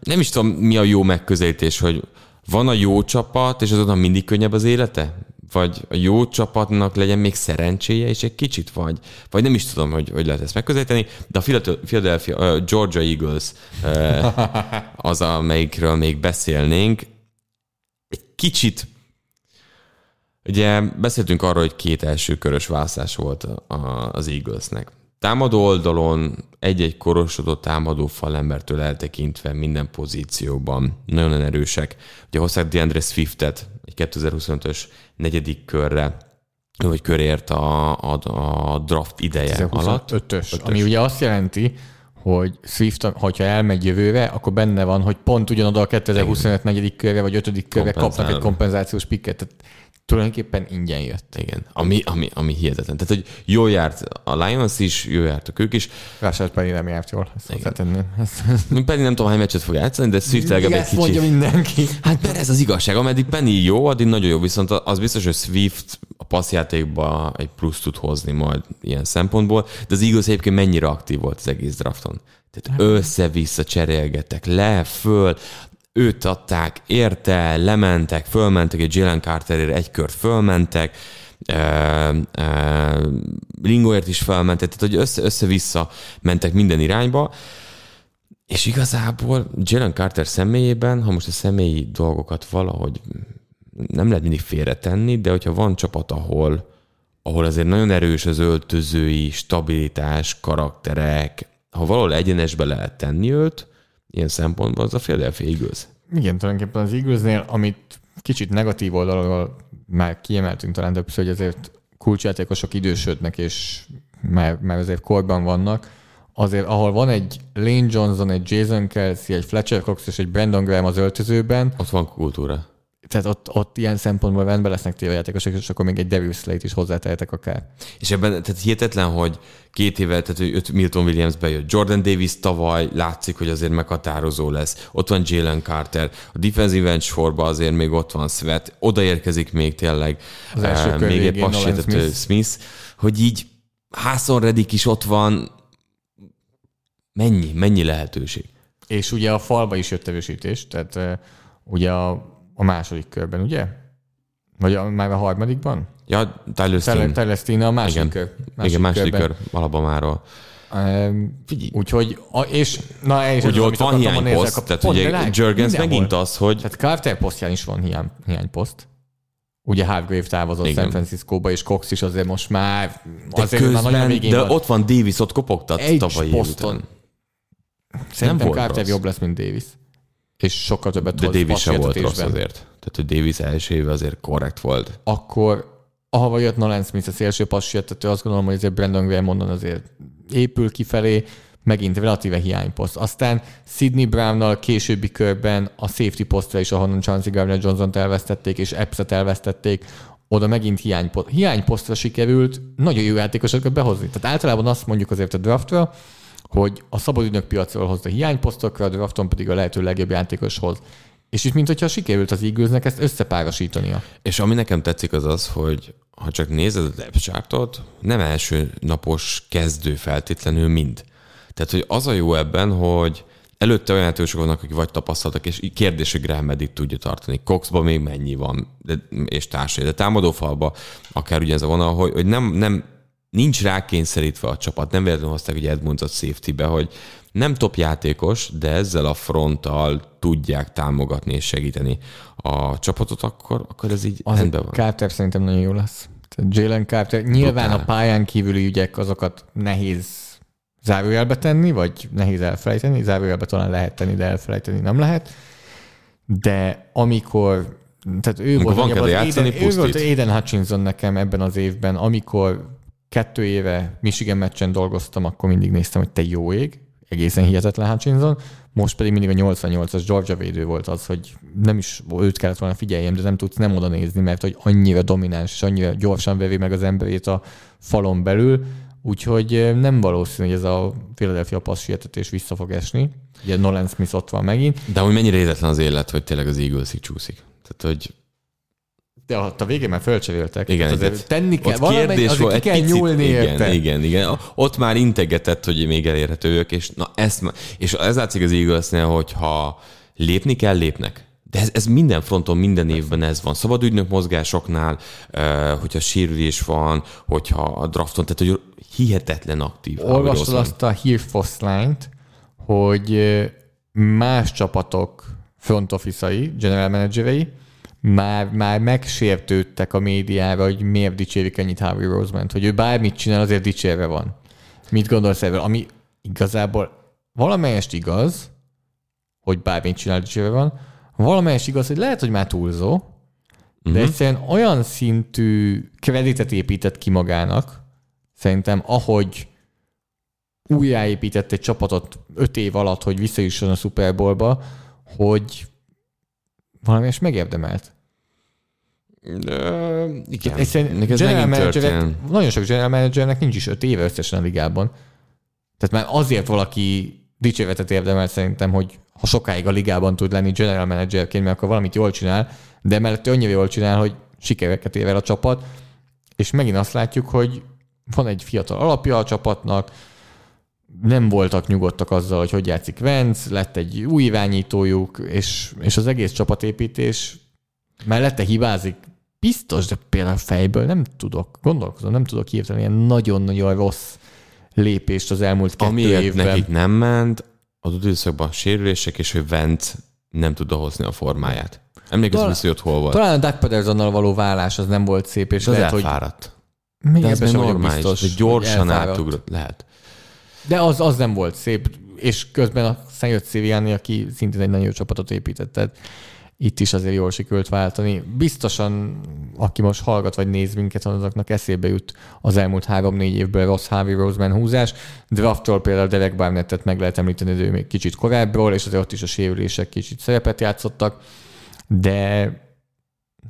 nem is tudom, mi a jó megközelítés, hogy van a jó csapat, és azonnal mindig könnyebb az élete? Vagy a jó csapatnak legyen még szerencséje, és egy kicsit vagy, vagy nem is tudom, hogy, hogy lehet ezt megközelíteni, de a Philadelphia, uh, Georgia Eagles uh, az, amelyikről még beszélnénk, egy kicsit Ugye beszéltünk arról, hogy két első körös választás volt az Eaglesnek. Támadó oldalon egy-egy korosodott támadó falembertől eltekintve minden pozícióban nagyon erősek. Ugye hozták DeAndre Swiftet egy 2025-ös negyedik körre, vagy körért a, a, a draft ideje alatt. Ötös, ötös, ami ugye azt jelenti, hogy Swift, hogyha elmegy jövőre, akkor benne van, hogy pont ugyanoda a 2025 negyedik körre vagy ötödik körre kapnak egy kompenzációs pikket. Tehát tulajdonképpen ingyen jött. Igen, ami, ami, ami hihetetlen. Tehát, hogy jól járt a Lions is, jól jártak ők is. Rashad pedig nem járt jól. Ezt Penny nem tudom, hány meccset fog játszani, de Swift legalább egy kicsit. mondja mindenki. Hát mert ez az igazság. Ameddig Penny jó, addig nagyon jó, viszont az biztos, hogy Swift a passzjátékba egy plusz tud hozni majd ilyen szempontból, de az Eagles egyébként mennyire aktív volt az egész drafton. Tehát hát. össze-vissza cserélgettek, le, föl, őt adták, érte, lementek, fölmentek, egy Jalen Carterért egy kört fölmentek, Ringoért is felmentek, tehát hogy össze, össze-vissza mentek minden irányba, és igazából Jalen Carter személyében, ha most a személyi dolgokat valahogy nem lehet mindig félretenni, de hogyha van csapat, ahol, ahol azért nagyon erős az öltözői, stabilitás, karakterek, ha valahol egyenesbe lehet tenni őt, ilyen szempontból az a Philadelphia Eagles. Igen, tulajdonképpen az Eaglesnél, amit kicsit negatív oldalról már kiemeltünk talán többször, hogy azért kulcsjátékosok idősödnek, és már, már azért korban vannak, azért ahol van egy Lane Johnson, egy Jason Kelsey, egy Fletcher Cox és egy Brandon Graham az öltözőben. Ott van kultúra tehát ott, ott ilyen szempontból rendben lesznek tévejátékosok, és akkor még egy Devil Slate is hozzátehetek akár. És ebben tehát hihetetlen, hogy két éve, tehát hogy Milton Williams bejött. Jordan Davis tavaly látszik, hogy azért meghatározó lesz. Ott van Jalen Carter. A defensive end sorba azért még ott van Svet. Odaérkezik még tényleg az első uh, még egy passétet Smith. Smith. Hogy így Hászon Reddick is ott van. Mennyi, mennyi lehetőség? És ugye a falba is jött erősítés, tehát uh, ugye a a második körben, ugye? Vagy a, már a harmadikban? Ja, Tyler Steen. Tyler Steen a második Igen. kör. Második Igen, második körben. kör Alabamáról. Um, úgyhogy, a, és na, és Úgy ott van hiányposzt, tehát ugye Jurgens megint az, hogy... Tehát Carter posztján is van hiány, hiányposzt. Ugye Hargrave távozott Igen. San Franciscóba, és Cox is azért most már azért de közben, már nagyon de van. ott van Davis, ott kopogtat Egy tavalyi poszton. Szerintem Carter jobb lesz, mint Davis és sokkal többet De Davis sem volt rossz azért. Tehát, hogy Davis első éve azért korrekt volt. Akkor ahova jött Nolan Smith, a szélső passértető, azt gondolom, hogy azért Brandon Graham mondon azért épül kifelé, megint relatíve hiányposzt. Aztán Sidney Brownnal későbbi körben a safety posztra is, ahonnan Chauncey Gardner Johnson-t elvesztették, és Epps-et elvesztették, oda megint hiányposzt, hiányposztra sikerült nagyon jó játékosokat behozni. Tehát általában azt mondjuk azért a draftra, hogy a szabadügynök piacról hozta hiányposztokra, a drafton pedig a lehető legjobb játékoshoz. És itt, mint hogyha sikerült az eagles ezt összepárosítania. És ami nekem tetszik az az, hogy ha csak nézed a depth chartot, nem első napos kezdő feltétlenül mind. Tehát, hogy az a jó ebben, hogy előtte olyan játékosok vannak, akik vagy tapasztaltak, és kérdés, hogy Graham meddig tudja tartani. Coxban még mennyi van, de, és társai. De támadófalba akár ugye ez a vonal, hogy, hogy nem, nem nincs rákényszerítve a csapat. Nem véletlenül hozták ugye Edmundsot safety-be, hogy nem top játékos, de ezzel a fronttal tudják támogatni és segíteni a csapatot, akkor, akkor ez így az rendben van. Carter szerintem nagyon jó lesz. Jalen Carter, nyilván Brutál. a pályán kívüli ügyek, azokat nehéz zárójelbe tenni, vagy nehéz elfelejteni. Zárójelbe talán lehet tenni, de elfelejteni nem lehet. De amikor, tehát ő Amikor volt, van az játszani, Aiden, ő volt. Aiden Hutchinson nekem ebben az évben, amikor kettő éve Michigan meccsen dolgoztam, akkor mindig néztem, hogy te jó ég, egészen hihetetlen Hutchinson, most pedig mindig a 88-as Georgia védő volt az, hogy nem is őt kellett volna figyeljem, de nem tudsz nem oda nézni, mert hogy annyira domináns, és annyira gyorsan vevi meg az emberét a falon belül, úgyhogy eh, nem valószínű, hogy ez a Philadelphia passz sietetés vissza fog esni. Ugye Nolan Smith ott van megint, De hogy mennyire éretlen az élet, hogy tényleg az Eaglesig csúszik. Tehát, hogy de ott a végén már fölcsevéltek. igen, Tehát azért tenni kell, ott kérdés volt, ki kell picit, nyúlni igen, érte. igen, igen. Ott már integetett, hogy még elérhető ők, és na ezt, és ez látszik az Eaglesnél, hogyha lépni kell, lépnek. De ez, ez minden fronton, minden évben ez van. Szabad ügynök mozgásoknál, hogyha sérülés van, hogyha a drafton, tehát hogy hihetetlen aktív. Olvastad azt a hírfoszlányt, hogy más csapatok front office-ai, general managerei már, már megsértődtek a médiába, hogy miért dicsérik ennyit Harvey Rosemont, hogy ő bármit csinál, azért dicsérve van. Mit gondolsz erről? Ami igazából valamelyest igaz, hogy bármit csinál, dicsérve van, valamelyest igaz, hogy lehet, hogy már túlzó, de Mhm. egyszerűen olyan szintű kreditet épített ki magának, szerintem, ahogy újjáépített egy csapatot öt év alatt, hogy visszajusson a Super Bowlba, hogy valami is megérdemelt. Ö, igen. Egyszerűen ez general managerek, történt. nagyon sok general managernek nincs is öt éve összesen a ligában. Tehát már azért valaki dicséretet érdemel szerintem, hogy ha sokáig a ligában tud lenni general managerként, mert akkor valamit jól csinál, de mellett annyira jól csinál, hogy sikereket ér el a csapat, és megint azt látjuk, hogy van egy fiatal alapja a csapatnak, nem voltak nyugodtak azzal, hogy hogy játszik Vence, lett egy új irányítójuk, és, és az egész csapatépítés mellette hibázik. Biztos, de például fejből nem tudok, gondolkozom, nem tudok hirtelen ilyen nagyon-nagyon rossz lépést az elmúlt kettő Amiért évben. nekik nem ment, az időszakban sérülések, és hogy Vent nem tudta hozni a formáját. Vissza, hogy ott hol volt. Talán a Doug Pedersonnal való vállás az nem volt szép, és az lehet, hogy elfáradt. még De ez sem normális, biztos, hogy hogy gyorsan átugrott. Lehet. De az, az nem volt szép, és közben a jött Sziviani, aki szintén egy nagyon jó csapatot épített, tehát itt is azért jól sikerült váltani. Biztosan, aki most hallgat vagy néz minket, azoknak eszébe jut az elmúlt három-négy évből rossz Harvey Roseman húzás. Drafttól például Derek Barnettet meg lehet említeni, de ő még kicsit korábbról, és azért ott is a sérülések kicsit szerepet játszottak, de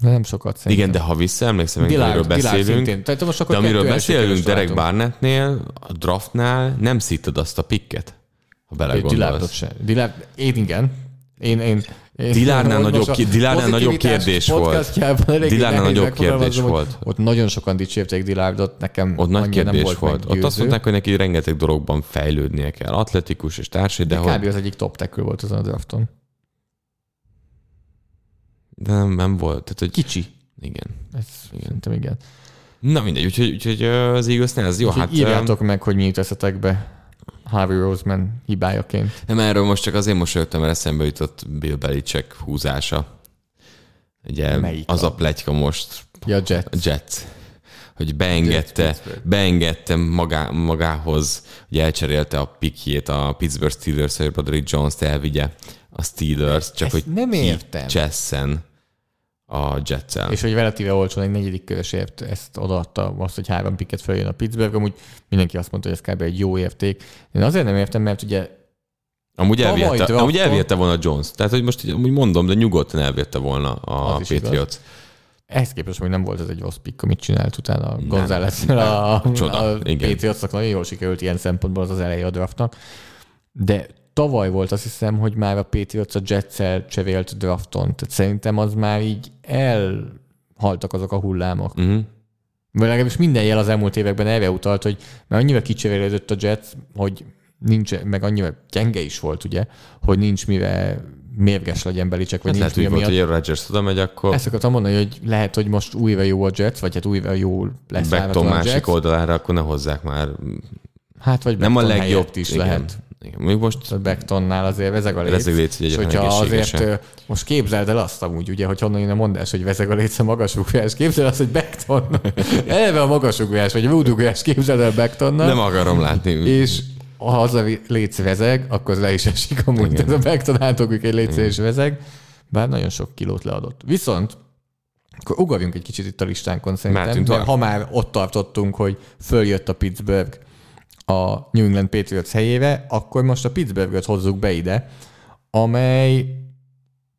de nem sokat szerintem. Igen, de ha visszaemlékszem, amiről beszélünk, szintén. Tehát most akkor de amiről beszélünk Derek. Barnettnél, a draftnál nem szitted azt a pikket, ha belegondolsz. se. Dillard, én igen. Én, én, én Dillardnál most nagyobb ki- Dillardnál nagyobb kérdés volt. nehéz nagyobb kérdés volt. Ott nagyon sokan dicsérték Dillardot, nekem Ott nagy annyira nem kérdés volt, volt. Ott azt mondták, hogy neki rengeteg dologban fejlődnie kell. Atletikus és társai, de, de hogy, kb. az egyik top tackle volt azon a drafton. de nem, nem volt. Tehát, hogy Kicsi. igen. Ez szerintem igen. Na mindegy, úgyhogy, úgyhogy az Eaglesnél ez jó. Úgyhogy Hát, írjátok meg, hogy mi jut eszetekbe Harvey Roseman hibájaként. Nem, erről most csak azért mosolyogtam, mert eszembe jutott Bill Belichick húzása. Ugye Melyik az a- pletyka most, Ja, Jet. a Jets, hogy beengedte, Pittsburgh. beengedte magá, magához, hogy elcserélte a pikjét a Pittsburgh Steelers, hogy Broderick Jones-t elvigye a Steelers, csak Ezt hogy nem értem. Csesszen a Jets-el. És hogy relatíve olcsón egy negyedik körösért ezt odaadta, azt, hogy három piket följön a Pittsburgh, amúgy mindenki azt mondta, hogy ez kb. egy jó érték. Én azért nem értem, mert ugye Amúgy elvihette, drafton- amúgy elvihette volna Jones. Tehát, hogy most amúgy mondom, de nyugodtan elvihette volna a. Patriots. ehhez képest hogy nem volt ez egy rossz pick, amit csinált utána a gonzález a, Csoda, a. Patriotsnak nagyon jól sikerült ilyen szempontból az az eleje a draftnak. De tavaly volt azt hiszem, hogy már a Patriots a Jets-el cserélt drafton. Tehát szerintem az már így elhaltak azok a hullámok. Uh-huh. Vagy legalábbis minden jel az elmúlt években erre utalt, hogy mert annyira kicserélődött a Jets, hogy nincs, meg annyira gyenge is volt, ugye, hogy nincs mire mérges legyen Belicek, vagy Hát nincs lehet, mire volt, miatt. hogy a Rodgers oda megy, akkor Ezt akartam mondani, hogy lehet, hogy most újra jó a Jets, vagy hát újra jó lesz a másik Jets. oldalára, akkor ne hozzák már. Hát vagy Nem a legjobb is igen, lehet. Igen. Mondjuk most A Becktonnál azért vezeg a léc. Vezeg léc, és hogyha azért, most képzeld el azt amúgy, ugye, hogy honnan jön a mondás, hogy vezeg a léc a magasugrás, képzeld azt, hogy Beckton. Eleve a magasugrás, vagy a rúdugrás, képzeld el Becktonnal. nem akarom látni. És ha az a léc vezeg, akkor az le is esik amúgy. Tehát a Beckton átugrik egy léc és vezeg, bár nagyon sok kilót leadott. Viszont akkor ugorjunk egy kicsit itt a listánkon szerintem, mert ha már ott tartottunk, hogy följött a Pittsburgh a New England Patriots helyébe, akkor most a Pittsburghet hozzuk be ide, amely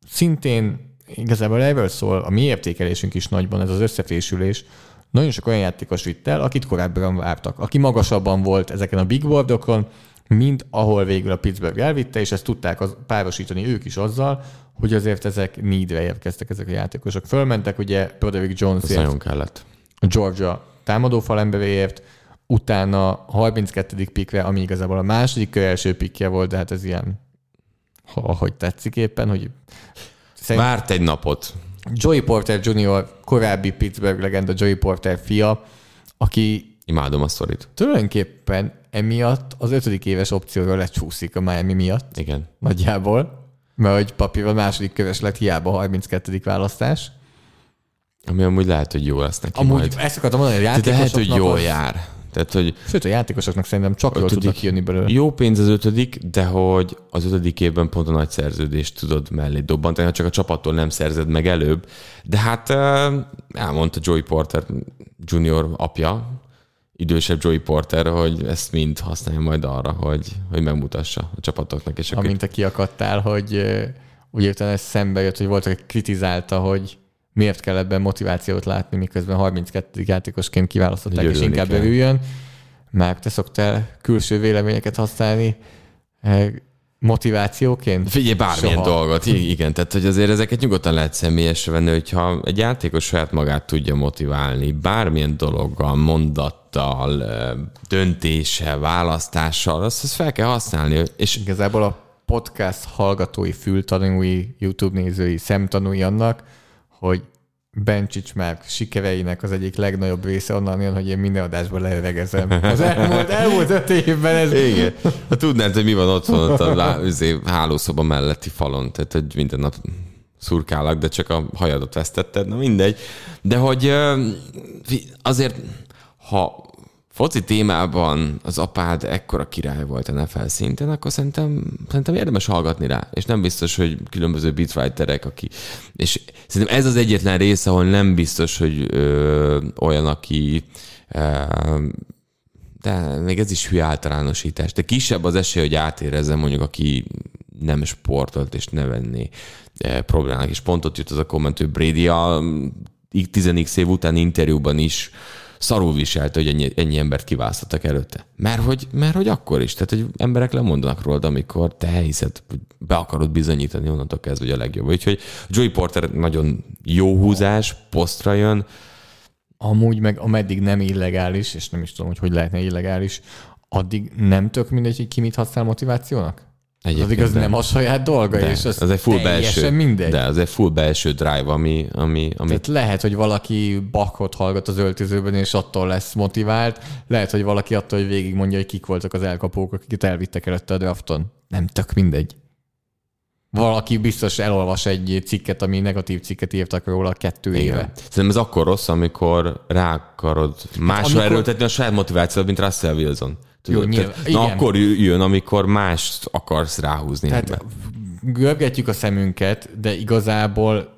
szintén igazából erről szól, a mi értékelésünk is nagyban, ez az összefésülés, nagyon sok olyan játékos vitt el, akit korábban vártak, aki magasabban volt ezeken a big boardokon, mint ahol végül a Pittsburgh elvitte, és ezt tudták az, párosítani ők is azzal, hogy azért ezek needre érkeztek ezek a játékosok. Fölmentek ugye Broderick Ez Jonesért, nagyon kellett. a Georgia támadó falemberéért, utána a 32. pikre, ami igazából a második kör első pikje volt, de hát ez ilyen, ahogy tetszik éppen, hogy szerint Várt egy napot. Joey Porter Jr., korábbi Pittsburgh legenda Joey Porter fia, aki Imádom a sztorit. tulajdonképpen emiatt az ötödik éves opcióról lecsúszik a Miami miatt, Igen. nagyjából, mert hogy papírban második köves lett hiába a 32. választás. Ami amúgy lehet, hogy jó lesz neki Amúgy majd. ezt akartam mondani, hogy a De lehet, hogy játékosoknak jól az- jár. Tehát, hogy Sőt, a játékosoknak szerintem csak jól Ötödik. tudnak kijönni belőle. jó pénz az ötödik, de hogy az ötödik évben pont a nagy szerződést tudod mellé dobbantani, ha csak a csapattól nem szerzed meg előbb. De hát elmondta Joey Porter Junior apja, idősebb Joey Porter, hogy ezt mind használja majd arra, hogy, hogy megmutassa a csapatoknak. És Amint te kiakadtál, hogy ugye utána ez szembe jött, hogy volt, aki kritizálta, hogy miért kell ebben motivációt látni, miközben 32. játékosként kiválasztották, Hogy és inkább kell. örüljön. Már te szoktál külső véleményeket használni eh, motivációként? Figyelj, bármilyen Soha. Dolgot, igen, tehát hogy azért ezeket nyugodtan lehet személyesre venni, hogyha egy játékos saját magát tudja motiválni, bármilyen dologgal, mondattal, ö, döntéssel, választással, azt, azt fel kell használni, és Igazából a podcast hallgatói, fültanúi, YouTube nézői, szemtanúi annak, hogy Bencsics már sikereinek az egyik legnagyobb része onnan jön, hogy én minden adásban leöregezem. Az elmúlt, elmúlt öt évben ez... igen, ha tudnád, hogy mi van otthon ott a lá- izé, hálószoba melletti falon, tehát hogy minden nap szurkálak, de csak a hajadat vesztetted, na mindegy. De hogy azért, ha foci témában az apád ekkora király volt a NFL szinten, akkor szerintem, szerintem érdemes hallgatni rá. És nem biztos, hogy különböző beatwriterek, aki... És szerintem ez az egyetlen rész, ahol nem biztos, hogy ö, olyan, aki ö, de még ez is hülye általánosítás. De kisebb az esély, hogy átérezze mondjuk, aki nem sportolt és ne venné problémának. És pontot jut az a komment, hogy Brady a 10 év utáni interjúban is szarul viselte, hogy ennyi, ennyi embert kiválasztottak előtte. Mert hogy, mert hogy akkor is. Tehát, hogy emberek lemondanak rólad, amikor te hiszed, hogy be akarod bizonyítani, onnantól kezdve, hogy a legjobb. Úgyhogy Joey Porter nagyon jó húzás, posztra jön, Amúgy meg ameddig nem illegális, és nem is tudom, hogy hogy lehetne illegális, addig nem tök mindegy, hogy ki mit használ motivációnak? Addig az nem. nem a saját dolga, De, és az, az egy full teljesen belső, mindegy. De az egy full belső drive, ami, ami, ami Tehát lehet, hogy valaki Bachot hallgat az öltözőben, és attól lesz motivált. Lehet, hogy valaki attól, hogy végig mondja, hogy kik voltak az elkapók, akiket elvittek előtte a drafton. Nem tök mindegy. Valaki biztos elolvas egy cikket, ami negatív cikket írtak róla kettő éve. Igen. Szerintem ez akkor rossz, amikor rá akarod másra amikor- amikor... erőltetni a saját motivációt, mint Russell Wilson. Tudod, Jó, nyilván- tehát, na igen. akkor jön, amikor mást akarsz ráhúzni. Tehát ebbe. görgetjük a szemünket, de igazából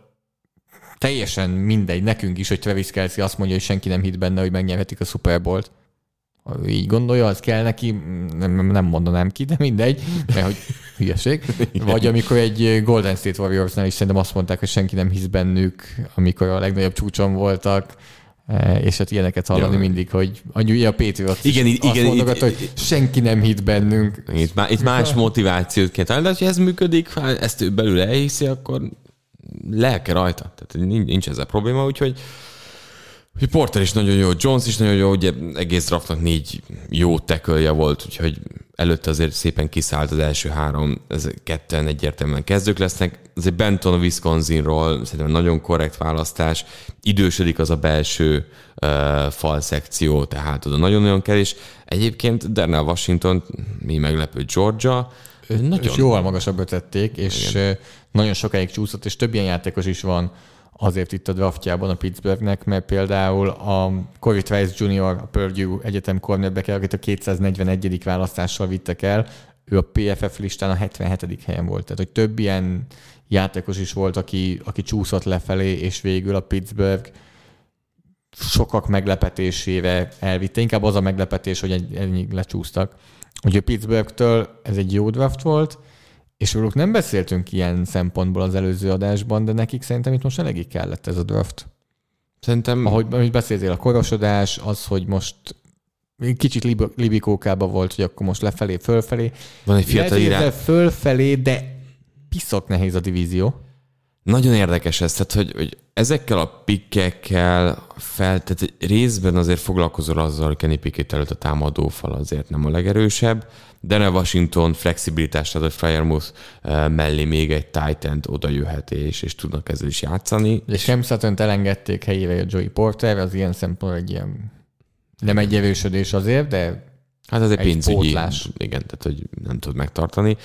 teljesen mindegy nekünk is, hogy Travis Kelsey azt mondja, hogy senki nem hitt benne, hogy megnyerhetik a Super Bowl-t. Ha ő így gondolja, az kell neki, nem, nem mondanám ki, de mindegy, mert hogy hülyeség. Vagy amikor egy Golden State Warriorsnál is szerintem azt mondták, hogy senki nem hisz bennük, amikor a legnagyobb csúcson voltak, eh, és hát ilyeneket hallani Ja. mindig, hogy annyi a Patriots is Igen, azt igen, mondogat, itt- hogy senki nem hitt bennünk. Itt, má, itt más motivációt kell találni, de ha ez működik, ha ezt ő belül elhiszi, akkor lelke rajta. Tehát nincs, nincs ezzel probléma, úgyhogy hogy Porter is nagyon jó, Jones is nagyon jó, ugye egész draftnak négy jó tekölje volt, úgyhogy előtte azért szépen kiszállt az első három, ez ketten egyértelműen kezdők lesznek. Azért Benton Wisconsinról szerintem nagyon korrekt választás. Idősödik az a belső uh, fal szekció, tehát oda nagyon-nagyon kevés. Egyébként Darnell Washington, mi meglepő Georgia, nagyon... És jóval magasabbra tették, és Igen. nagyon sokáig csúszott, és több ilyen játékos is van azért itt a draftjában a Pittsburghnek, mert például a Corey Trice Jr., a Purdue Egyetem cornerback akit a 241. választással vittek el, ő a PFF listán a 77. helyen volt. Tehát, hogy több ilyen játékos is volt, aki, aki csúszott lefelé, és végül a Pittsburgh sokak meglepetésére elvitte. Inkább az a meglepetés, hogy ennyi lecsúsztak. Ugye Pittsburghtől ez egy jó draft volt, és róluk nem beszéltünk ilyen szempontból az előző adásban, de nekik szerintem itt most eléggé kellett ez a draft. Szerintem... Ahogy, ahogy beszéltél, a korosodás, az, hogy most kicsit lib- libikókába volt, hogy akkor most lefelé, fölfelé. Van egy fiatal irány. Fölfelé, de piszok nehéz a divízió. Nagyon érdekes ez, tehát hogy, hogy ezekkel a pikkekkel fel, tehát részben azért foglalkozol azzal, hogy Kenny Pickett előtt a támadófal azért nem a legerősebb, de ne Washington flexibilitást ad, hogy Fryermuth eh, mellé még egy titan oda jöhet, és, és tudnak ezzel is játszani. És Cam sutton elengedték helyére a Joey Porter, az ilyen szempontból egy ilyen nem egy erősödés azért, de Hát ez egy, egy pénzügyi, pótlás. igen, tehát hogy nem tud megtartani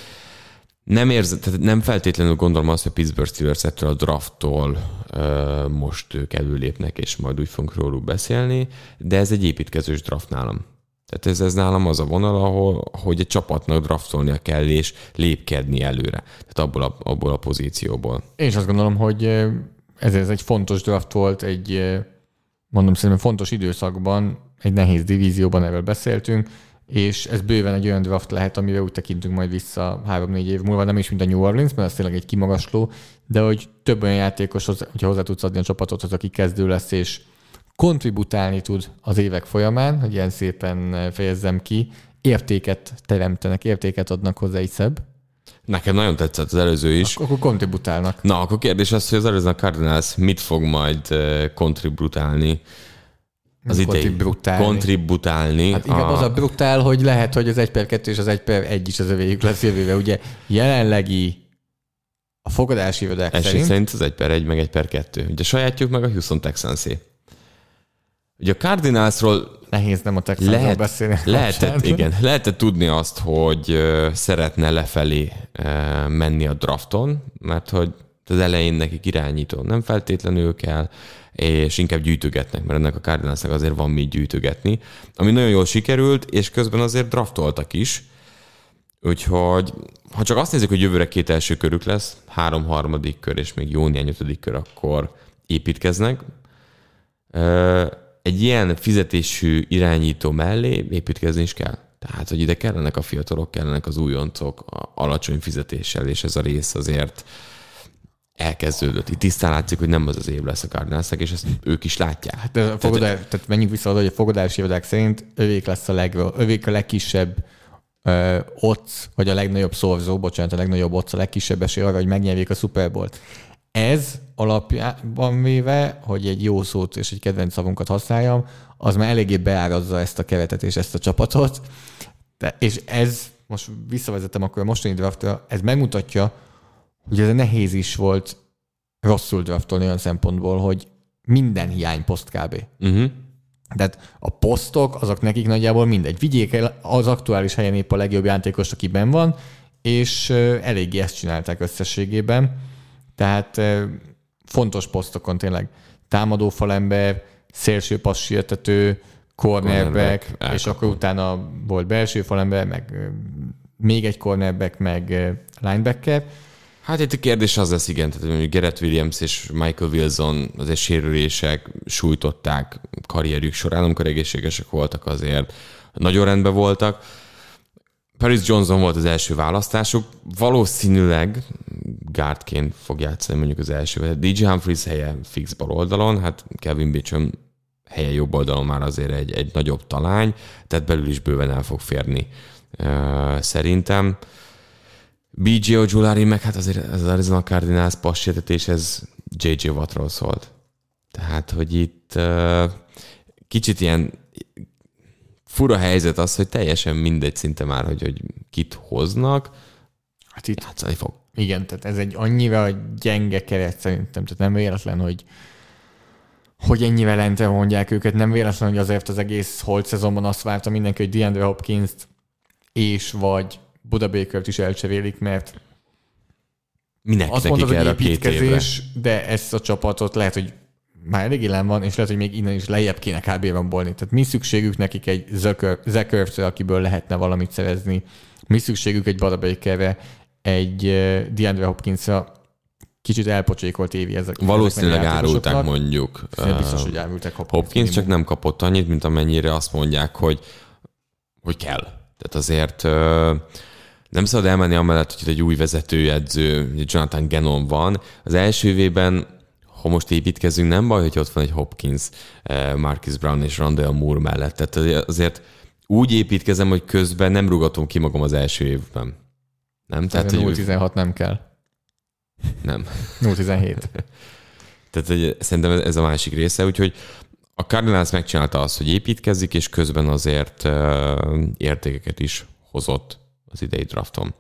nem érzem, tehát nem feltétlenül gondolom azt, hogy Pittsburgh Steelers ettől a drafttól uh, most ők előlépnek, és majd úgy fogunk róluk beszélni, de ez egy építkezős draft nálam. Tehát ez, ez nálam az a vonal, ahol hogy egy csapatnak draftolnia kell, és lépkedni előre. Tehát abból a, abból a pozícióból. Én is azt gondolom, hogy ez, ez egy fontos draft volt, egy mondom szerintem fontos időszakban, egy nehéz divízióban, erről beszéltünk, és ez bőven egy olyan draft lehet, amire úgy tekintünk majd vissza három-négy év múlva, nem is, mint a New Orleans, mert ez tényleg egy kimagasló, de hogy több olyan játékos, hogyha hozzá tudsz adni a csapatodhoz, aki kezdő lesz, és kontributálni tud az évek folyamán, hogy ilyen szépen fejezzem ki, értéket teremtenek, értéket adnak hozzá egy szebb. Nekem nagyon tetszett az előző is. Ak- akkor kontributálnak. Na, akkor kérdés az, hogy az Arizona Cardinals mit fog majd uh, kontributálni az idei kontributálni. Hát inkább a... az a brutál, hogy lehet, hogy az 1 per 2 és az 1 per 1 is az övéjük lesz jövőre. Ugye jelenlegi a fogadási irodák Esély szerint... szerint az 1 per 1 meg 1 per 2. Ugye sajátjuk meg a Houston texans -é. Ugye a Cardinalsról Nehéz nem a Texansról lehet, beszélni. Lehetett, igen, lehetett tudni azt, hogy szeretne lefelé menni a drafton, mert hogy az elején nekik irányító nem feltétlenül kell, és inkább gyűjtögetnek, mert ennek a Cardinalsnak azért van mit gyűjtögetni, ami nagyon jól sikerült, és közben azért draftoltak is, úgyhogy ha csak azt nézzük, hogy jövőre két első körük lesz, három harmadik kör, és még jó néhány ötödik kör, akkor építkeznek. Egy ilyen fizetésű irányító mellé építkezni is kell. Tehát, hogy ide kellenek a fiatalok, kellenek az újoncok alacsony fizetéssel, és ez a rész azért elkezdődött. Itt tisztán látszik, hogy nem az az év lesz a cardinals és ezt ők is látják. Hát a fogadás, tehát, tehát menjünk vissza oda, hogy a fogadási évadák szerint övék lesz a, leg, övék a legkisebb ö, otc, vagy a legnagyobb szorzó, bocsánat, a legnagyobb otc, a legkisebb esély arra, hogy megnyerjék a Super Bowl-t. Ez alapjában véve, hogy egy jó szót és egy kedvenc szavunkat használjam, az már eléggé beárazza ezt a keretet és ezt a csapatot. De, és ez, most visszavezetem akkor a mostani draftra, ez megmutatja, hogy ez nehéz is volt rosszul draftolni olyan szempontból, hogy minden hiány poszt kb. Uh-huh. Tehát a posztok, azok nekik nagyjából mindegy. Vigyék el az aktuális helyen épp a legjobb játékos, aki ben van, és eléggé ezt csinálták összességében. Tehát fontos posztokon tényleg támadó falember, szélső passértető, cornerback és akkor utána volt belső falember, meg még egy cornerback, meg linebacker. Hát itt a kérdés az lesz, igen, tehát hogy Gerett Williams és Michael Wilson azért sérülések sújtották karrierjük során, amikor egészségesek voltak azért, nagyon rendben voltak. Paris Johnson volt az első választásuk, valószínűleg gárdként fog játszani mondjuk az első. DJ Humphries helye fix bal oldalon, hát Kevin Beecham helye jobb oldalon már azért egy, egy nagyobb talány, tehát belül is bőven el fog férni szerintem. BGO Giulari meg hát azért az Arizona Cardinals passértetés, ez JJ Wattról szólt. Tehát, hogy itt uh, kicsit ilyen fura helyzet az, hogy teljesen mindegy szinte már, hogy, hogy kit hoznak, Hát itt játszani fog. Igen, tehát ez egy annyira gyenge keret szerintem, tehát nem véletlen, hogy hogy ennyivel lentre mondják őket, nem véletlen, hogy azért az egész holt szezonban azt várta mindenki, hogy DeAndre hopkins és vagy Buda Baker-t is elcserélik, mert Minek azt nekik mondod, hogy erre évre? építkezés, de ezt a csapatot lehet, hogy már elég illen van, és lehet, hogy még innen is lejjebb kéne kb. rombolni. Tehát mi szükségük nekik egy Zekörtre, akiből lehetne valamit szerezni, mi szükségük egy Buda Bakerre, egy DeAndre Hopkinsra, kicsit elpocsékolt évi ezek. Valószínűleg ezeknek a árulták mondjuk. Szerintem biztos, hogy elmúltak Hopkins. Hopkins csak nem kapott annyit, mint amennyire azt mondják, hogy, hogy kell. Tehát azért nem szabad elmenni amellett, hogy egy új vezetőedző, Jonathan Gannon van. Az első évében, ha most építkezünk, nem baj, hogy ott van egy Hopkins, eh, Marcus Brown és Randall Moore mellett. Tehát azért úgy építkezem, hogy közben nem rugatom ki magam az első évben. Nem? Tehát, hogy 0-16 nem kell. nem. 0-17. Tehát hogy szerintem ez- ez a másik része, úgyhogy a Cardinals megcsinálta azt, hogy építkezik, és közben azért uh, értékeket is hozott az idei drafton.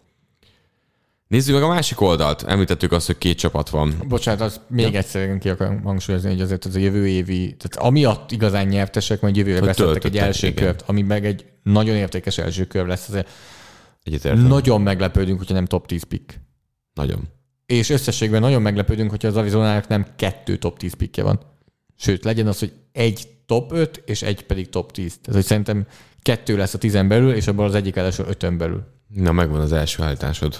Nézzük meg a másik oldalt. Említettük azt, hogy két csapat van. Bocsánat, azt még ja. egyszer ki akarom hangsúlyozni, hogy azért az a jövő évi, tehát amiatt igazán nyertesek, majd jövőre Hogy beszéltek egy első igen. kört, ami meg egy nagyon értékes első kör lesz. Azért Egyetértem. nagyon meglepődünk, hogyha nem top 10 pick. Nagyon. És összességben nagyon meglepődünk, hogyha az Arizonának nem kettő top 10 pickje van. Sőt, legyen az, hogy egy top 5, és egy pedig top 10. Tehát, hogy szerintem kettő lesz a tizen belül, és abból az egyik első ötön belül. Na, megvan az első állításod.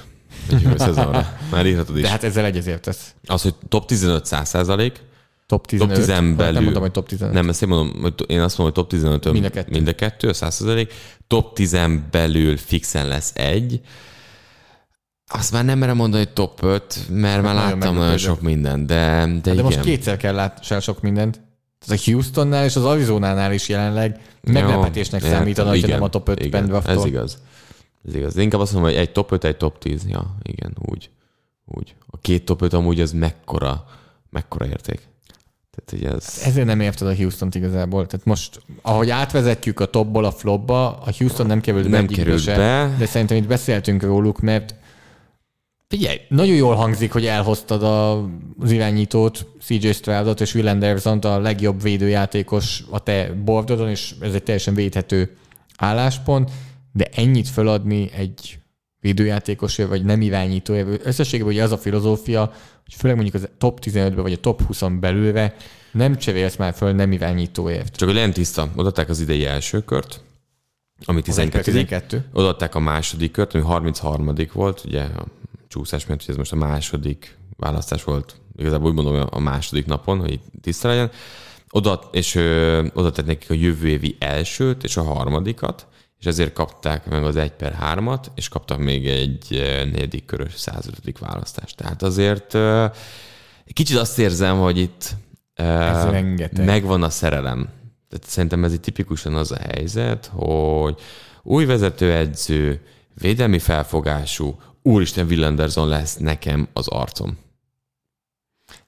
Egy szezonra. Már írhatod is. De hát ezzel egyezértesz. Az, hogy top 15 100 százalék, Top 15. top 10 belül. Nem mondom, hogy top 15. Nem, ezt én mondom, hogy én azt mondom, hogy top 15 Mind a kettő. mind a kettő, 100 százalék. Top 10 belül fixen lesz egy. Azt már nem merem mondani, hogy top 5, mert már nagyon láttam nagyon sok mindent, de, de, De igen. most kétszer kell látni sok mindent. Ez a Houstonnál és az Arizonánál is jelenleg meglepetésnek Jó, számítana, igen, nem a top 5 igen, draftol. Ez igaz. Ez igaz. Inkább azt mondom, hogy egy top 5, egy top 10. Ja, igen, úgy. úgy. A két top 5 amúgy az mekkora, mekkora érték. Tehát ugye ez... Ezért nem érted a Houston-t igazából. Tehát most, ahogy átvezetjük a topból a flopba, a Houston nem került be Nem egyikbe került be. de szerintem itt beszéltünk róluk, mert figyelj, nagyon jól hangzik, hogy elhoztad a, az irányítót, CJ Stroudot és Will anderson a legjobb védőjátékos a te bordodon, és ez egy teljesen védhető álláspont, de ennyit föladni egy védőjátékosért, vagy nem irányítóért, összességében ugye az a filozófia, hogy főleg mondjuk az top 15-ben, vagy a top 20-on belülve nem cserélsz már föl nem irányítóért. Csak hogy legyen tiszta, odaadták az idei első kört, ami 12. 12. Odaadták a második kört, ami 33. volt, ugye a csúszás miatt, hogy ez most a második választás volt, igazából úgy mondom a második napon, hogy tiszta legyen. Oda, és ö, oda tett nekik a jövő évi elsőt és a harmadikat, és ezért kapták meg az 1 per 3-at, és kaptak még egy ö, negyedik körös 105. választást. Tehát azért ö, kicsit azt érzem, hogy itt ö, Ez rengeteg. megvan a szerelem. Tehát szerintem ez itt tipikusan az a helyzet, hogy új vezetőedző, védelmi felfogású, úristen Will Anderson lesz nekem az arcom.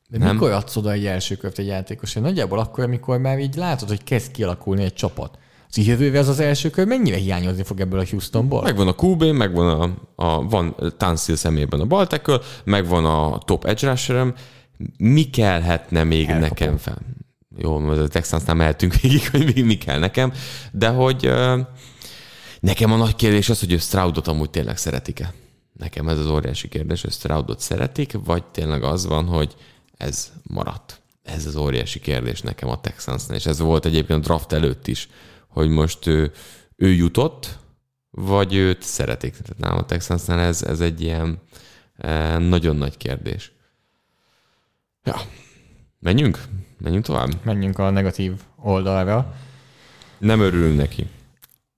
De Nem. mikor adsz oda egy első kört egy játékosért? Nagyjából akkor, amikor már így látod, hogy kezd kialakulni egy csapat. Az jövőre az az első kör mennyire hiányozni fog ebből a Houstonból? Megvan a QB, megvan a, a van Tansil szemében a baltekől, megvan a top edge rusherem, mi kellhetne még Elkapó. nekem fel? Jó, a Texansnál mehetünk végig, hogy mi, mi kell nekem, de hogy nekem a nagy kérdés az, hogy ő Stroudot amúgy tényleg szeretik-e? Nekem ez az óriási kérdés, hogy Stroudot szeretik, vagy tényleg az van, hogy ez maradt? Ez az óriási kérdés nekem a Texansnál, és ez volt egyébként a draft előtt is, hogy most ő, ő jutott, vagy őt szeretik. Tehát nálam a Texansnál ez, ez egy ilyen eh, nagyon nagy kérdés. Ja, menjünk? Menjünk tovább? Menjünk a negatív oldalra. Nem örülünk neki.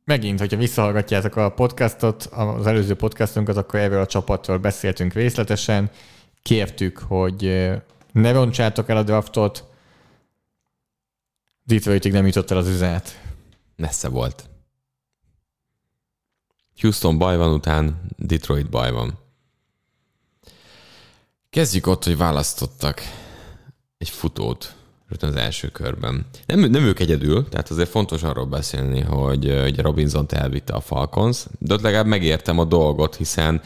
Megint, hogyha visszahallgatjátok a podcastot, az előző podcastunkat, akkor erről a csapatról beszéltünk részletesen. Kértük, hogy eh, ne roncsátok el a draftot. Detroitig nem jutott el az üzenet. Messze volt. Houston baj van, után Detroit baj van. Kezdjük ott, hogy választottak egy futót rögtön az első körben. Nem, nem ők egyedül, tehát azért fontos arról beszélni, hogy ugye robinson elvitte a Falcons, de ott legalább megértem a dolgot, hiszen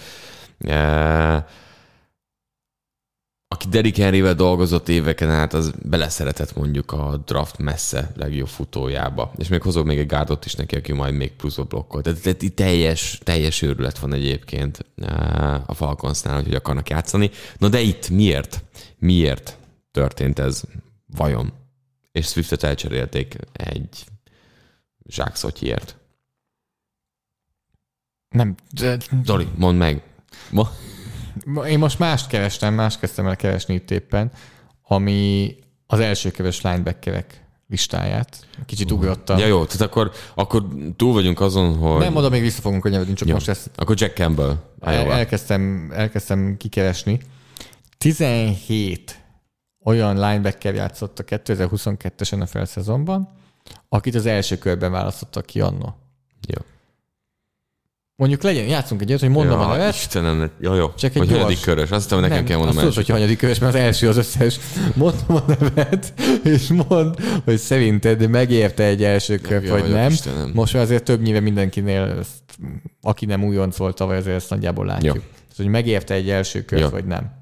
e, aki Derrick Henryvel dolgozott éveken át, az beleszeretett mondjuk a draft messze legjobb futójába. És még hozok még egy gárdot is neki, aki majd még pluszba blokkol. Tehát, tehát itt teljes, teljes őrület van egyébként eh, a Falconsnál, hogy akarnak játszani. Na de itt miért? Miért történt ez vajon? És Swiftet elcserélték egy zsákszotyiért. Nem, de, Zoli, mondd meg. Ma? Én most mást kerestem, mást kezdtem el keresni itt éppen, ami az első köves linebackerek listáját. Kicsit ugrottam. Ja jó, tehát akkor, akkor túl vagyunk azon, hogy... Nem, oda még vissza fogunk kanyarodni, csak Jó. most ezt Akkor Jack Campbell. el, elkezdtem, elkezdtem kikeresni. 17 olyan linebacker játszott a 2022-es NFL szezonban, akit az első körben választottak ki annó. Jó. Mondjuk legyen, játszunk egyet, hogy mondom ja, a nevet. Istenem, jó, jó. Csak egy hogy hanyadik körös. Azt hogy nekem kell mondanom azt tudod, hogy hanyadik körös, mert az első az összes. Mondom a nevet, és mond, hogy szerinted megérte egy első kör, vagy nem. Istenem. Most már azért többnyire mindenkinél, ezt, aki nem újonc volt tavaly, azért ezt nagyjából látjuk. Ja. Tehát, hogy megérte egy első kört, Ja. vagy nem.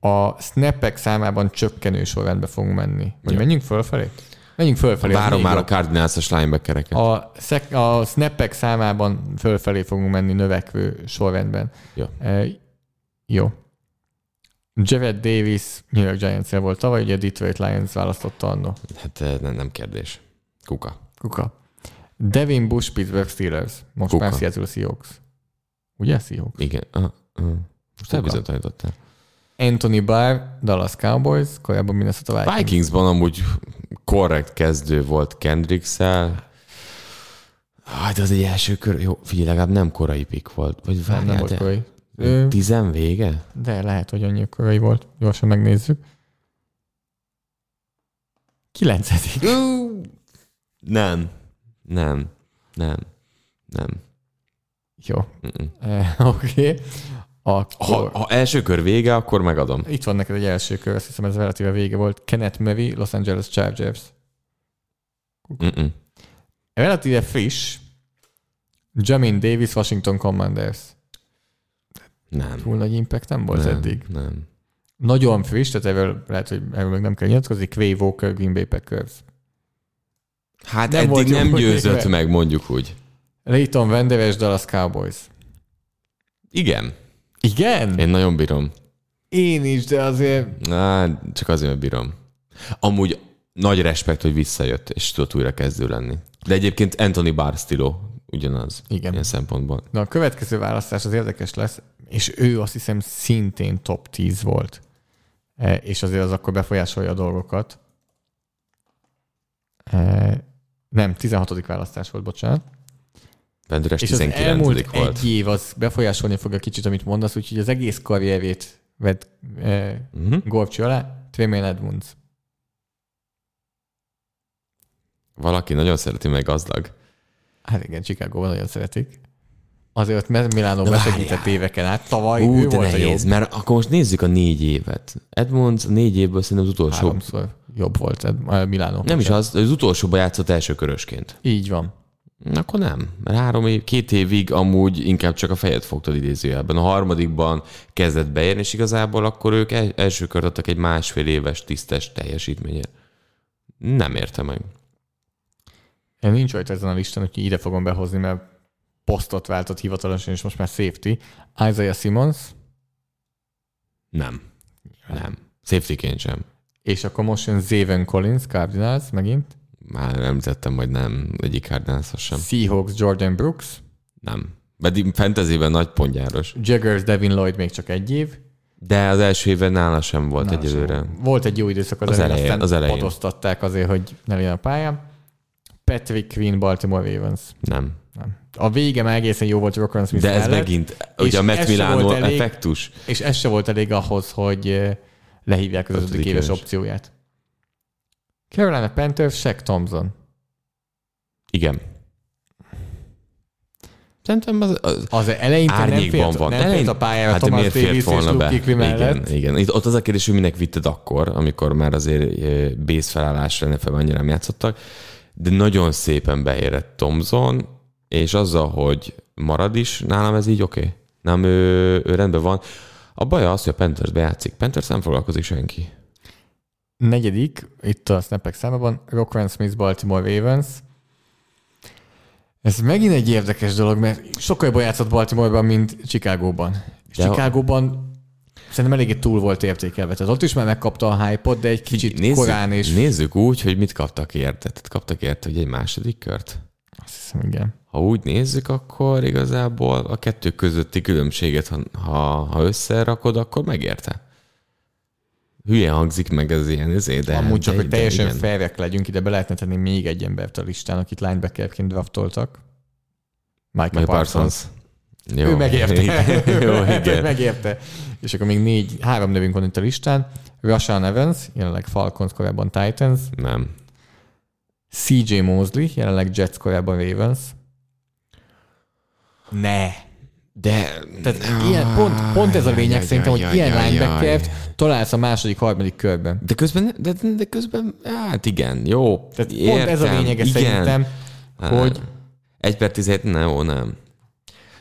A snappek számában csökkenő sorrendbe fogunk menni. Vagy Ja. menjünk fölfelé? Menjünk fölfelé. Várom már a. Cardinals-os linebackereket. A, szek, a snappek számában fölfelé fogunk menni növekvő sorrendben. Jó. E, jó. Jared Davis New York giants volt tavaly, ugye Detroit Lions választotta annó. Hát eh, nem, nem kérdés. Kuka. Kuka. Devin Bush, Pittsburgh Steelers. Most Kuka. már Seattle Seahawks. Ugye Seahawks? Igen. Uh, uh. Most elbizonyítottál. Anthony Barr, Dallas Cowboys, korábban Minnesota Vikings. Vikingsban amúgy korrekt kezdő volt Kendricks-el. Ah, de az egy első kör. Jó, figyelj, legalább nem korai pick volt. Vagy Nem, várjál, nem volt de- korai. Ö, Tizen vége? De lehet, hogy annyi korai volt. Gyorsan megnézzük. Kilencedik. Nem. Nem. Nem. Nem. Jó. Mm-mm. Eh, Oké. Okay. Akkor... Ha, ha első kör vége, akkor megadom. Itt van neked egy első kör, azt hiszem ez relatíve vége volt. Kenneth Murray, Los Angeles Chargers. Mm-mm. Relatíve friss. Jamin Davis, Washington Commanders. Nem. Túl nagy impact nem volt nem, eddig. Nem. Nagyon friss, tehát erről lehet, hogy erről még nem kell nyilatkozni. Quay Walker, Green Bay Packers. Hát Nem eddig nem győzött meg, mondjuk úgy. Leighton Vanderes, Dallas Cowboys. Igen. Igen? Én nagyon bírom. Én is, de azért... Na, csak azért, mert bírom. Amúgy nagy respekt, hogy visszajött, és tudott újra kezdő lenni. De egyébként Anthony Barr stíló ugyanaz. Igen. Ilyen szempontból. Na a következő választás az érdekes lesz, és ő azt hiszem szintén top 10 volt. E, És azért az akkor befolyásolja a dolgokat. E, Nem, 16. választás volt, bocsánat. Pendüres És az 19 elmúlt volt. egy év az befolyásolni fogja kicsit, amit mondasz, úgyhogy az egész karrierét vett e, Uh-huh. Gorcsi alá, Tremaine Edmunds. Valaki nagyon szereti meg gazdag. Hát igen, Chicago nagyon szeretik. Azért, mert Milánó besegített éveken át. Tavaly Ú, ő de volt a nehéz, jobb. mert akkor most nézzük a négy évet. Edmonds a négy évből szerintem az utolsó... Háromszor jobb volt Ed- a Milánó. Nem is az, az utolsóban játszott első körösként. Így van. Akkor nem. Mert három év, két évig amúgy inkább csak a fejet fogtad idézőjelben. A harmadikban kezdett beérni, és igazából akkor ők el- első kört adtak egy másfél éves tisztes teljesítményért. Nem érte meg. Én nincs rajta ezen a listán, hogy ide fogom behozni, mert posztot váltott hivatalosan, és most már safety. Isaiah Simmons, Nem. Nem. Safety sem. és akkor most jön Zayvon Collins, Cardinals megint. Már említettem, hogy nem egyik cardinals sem. Seahawks, Jordan Brooks. Nem. Pedig fantasyben nagy pontjáros. Jaggers, Devin Lloyd még csak egy év. De az első évben nála sem volt Na, egyelőre. szóval Volt egy jó időszak az, Az elején, elején, aztán az elején. padoztatták azért, hogy ne legyen a pályán. Patrick Queen, Baltimore Ravens. Nem. Nem. A vége már egészen jó volt Rockland Smith De ez mellett, megint, ugye a Matt Milano effektus. és ez se volt elég ahhoz, hogy eh, lehívják az ötödik éves éves. opcióját. Carolina Panthers, Shaq Thompson. Igen. Szerintem az, az Az eleinte nem árnyékban fért, van. nem Elein- fért a pályára hát Thomas miért fért Davis és volna Luke be? Igen, igen. Itt, ott az a kérdés, hogy minek vitted akkor, amikor már azért base felállásra nfl annyira nem játszottak, de nagyon szépen beérett Thompson, és azzal, hogy marad is, nálam ez így oké. Okay. Nem, ő, ő rendben van. A baj az, hogy a Panthers bejátszik. Panthers nem foglalkozik senki. Negyedik, itt a snapek számában, Rockman Smith, Baltimore Ravens. Ez megint egy érdekes dolog, mert sokkal jobban játszott Baltimore-ban, mint Chicagóban. És De a- Chicagóban szerintem eléggé túl volt értékelve. Tehát ott is már megkapta a hype de egy kicsit nézzük, korán, és nézzük úgy, hogy mit kaptak érte. Tehát kaptak érte, hogy egy második kört. azt hiszem, igen. Ha úgy nézzük, akkor igazából a kettő közötti különbséget, ha, ha, ha összerakod, akkor megérte. Hülye hangzik meg ez ilyen, ezért, de... Amúgy csak, de, hogy teljesen felvek legyünk, ide be lehetne tenni még egy embert a listán, akit linebackerként draftoltak. Michael Parsons. Parsons. Jó, Ő megérte. Igen. Jó, Ő igen. megérte. És akkor még négy, három nevünk van itt a listán. Rashan Evans, jelenleg Falcons, korábban Titans. Nem. CJ Mosley, jelenleg Jets, korábban Ravens. Ne. De... Tehát ilyen, pont, pont ez a lényeg Jaj, szerintem, hogy jaj, ilyen jaj, linebackert jaj. találsz a második, harmadik körben. De közben, de, de közben, hát igen, jó. Tehát pont ez a értem, lényege igen. szerintem, hogy Egy per 17, nem, ó, nem.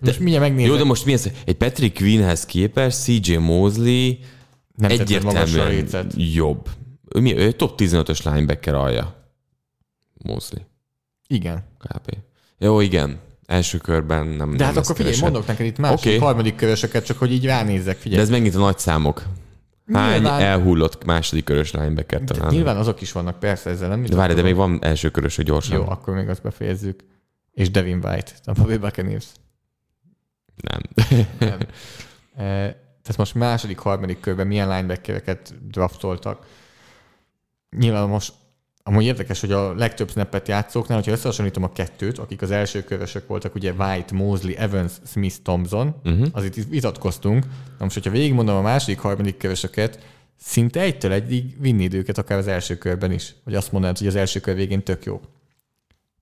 most mindjárt megnézem. Jó, de most mi ez? Egy Patrick Queenhez képest CJ Mosley nem egyértelműen jobb. Ő, mi, ő top 15-ös linebacker alja. Mosley, Igen. kb. Jó, igen. Első körben nem De hát akkor figyelj, keresem. mondok neked itt második, okay. harmadik körösöket, csak hogy így ránézzek, De figyelj. ez megint a nagy számok. Hány Nyilván- elhullott második körös linebacker De talán? nyilván azok is vannak, persze, ezzel nem De várj, de még van első körös, hogy gyorsan. Jó, akkor még azt befejezzük. És Devin White, a Bobby Buccaneers. Nem. Nem. E, Tehát most második, harmadik körben milyen linebackereket draftoltak. Nyilván most amúgy érdekes, hogy a legtöbb snappet játszóknál, hogyha összehasonlítom a kettőt, akik az első körösök voltak, ugye White, Mosley, Evans, Smith, Thompson, Uh-huh. az itt vitatkoztunk. Na most, hogyha végigmondom a második, harmadik körösöket, szinte egytől egyig vinni őket akár az első körben is. Hogy azt mondanád, hogy az első kör végén tök jó.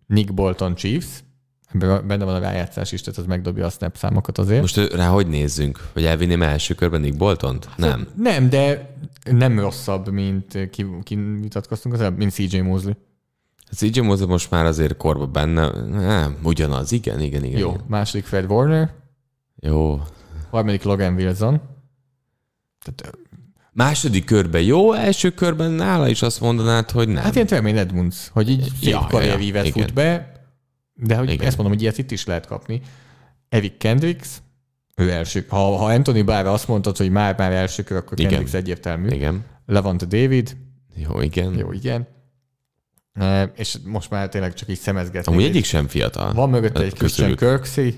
Nick Bolton Chiefs, ebben benne van a rájátszás is, tehát az megdobja a snap számokat azért. Most rá hogy nézzünk? Hogy elvinném első körben Nick Boltont? Nem. Nem, de nem rosszabb, mint ki, ki vitatkoztunk az előbb, mint CJ Mosley. CJ Mosley most már azért korba benne. Nem, ugyanaz. Igen, igen, igen. Jó. igen. Második Fred Warner, Jó. harmadik Logan Wilson. Tehát, Második körben jó, első körben nála is azt mondanád, hogy nem. hát ilyen Tremaine Edmunds, hogy így szép Ja, ja, karrierívet igen. fut be, de hogy Igen. ezt mondom, hogy ilyet itt is lehet kapni. Evic Kendricks, ő első. Ha, ha Anthony Barr azt mondtad, hogy már már első kör, akkor Igen. Kendricks egyértelmű. Igen. Levante David, Jó, igen. jó, igen. E, És most már tényleg csak így szemezgetni. Amúgy egyik sem fiatal. Van mögötte egy Christian Közülük. Kirksey.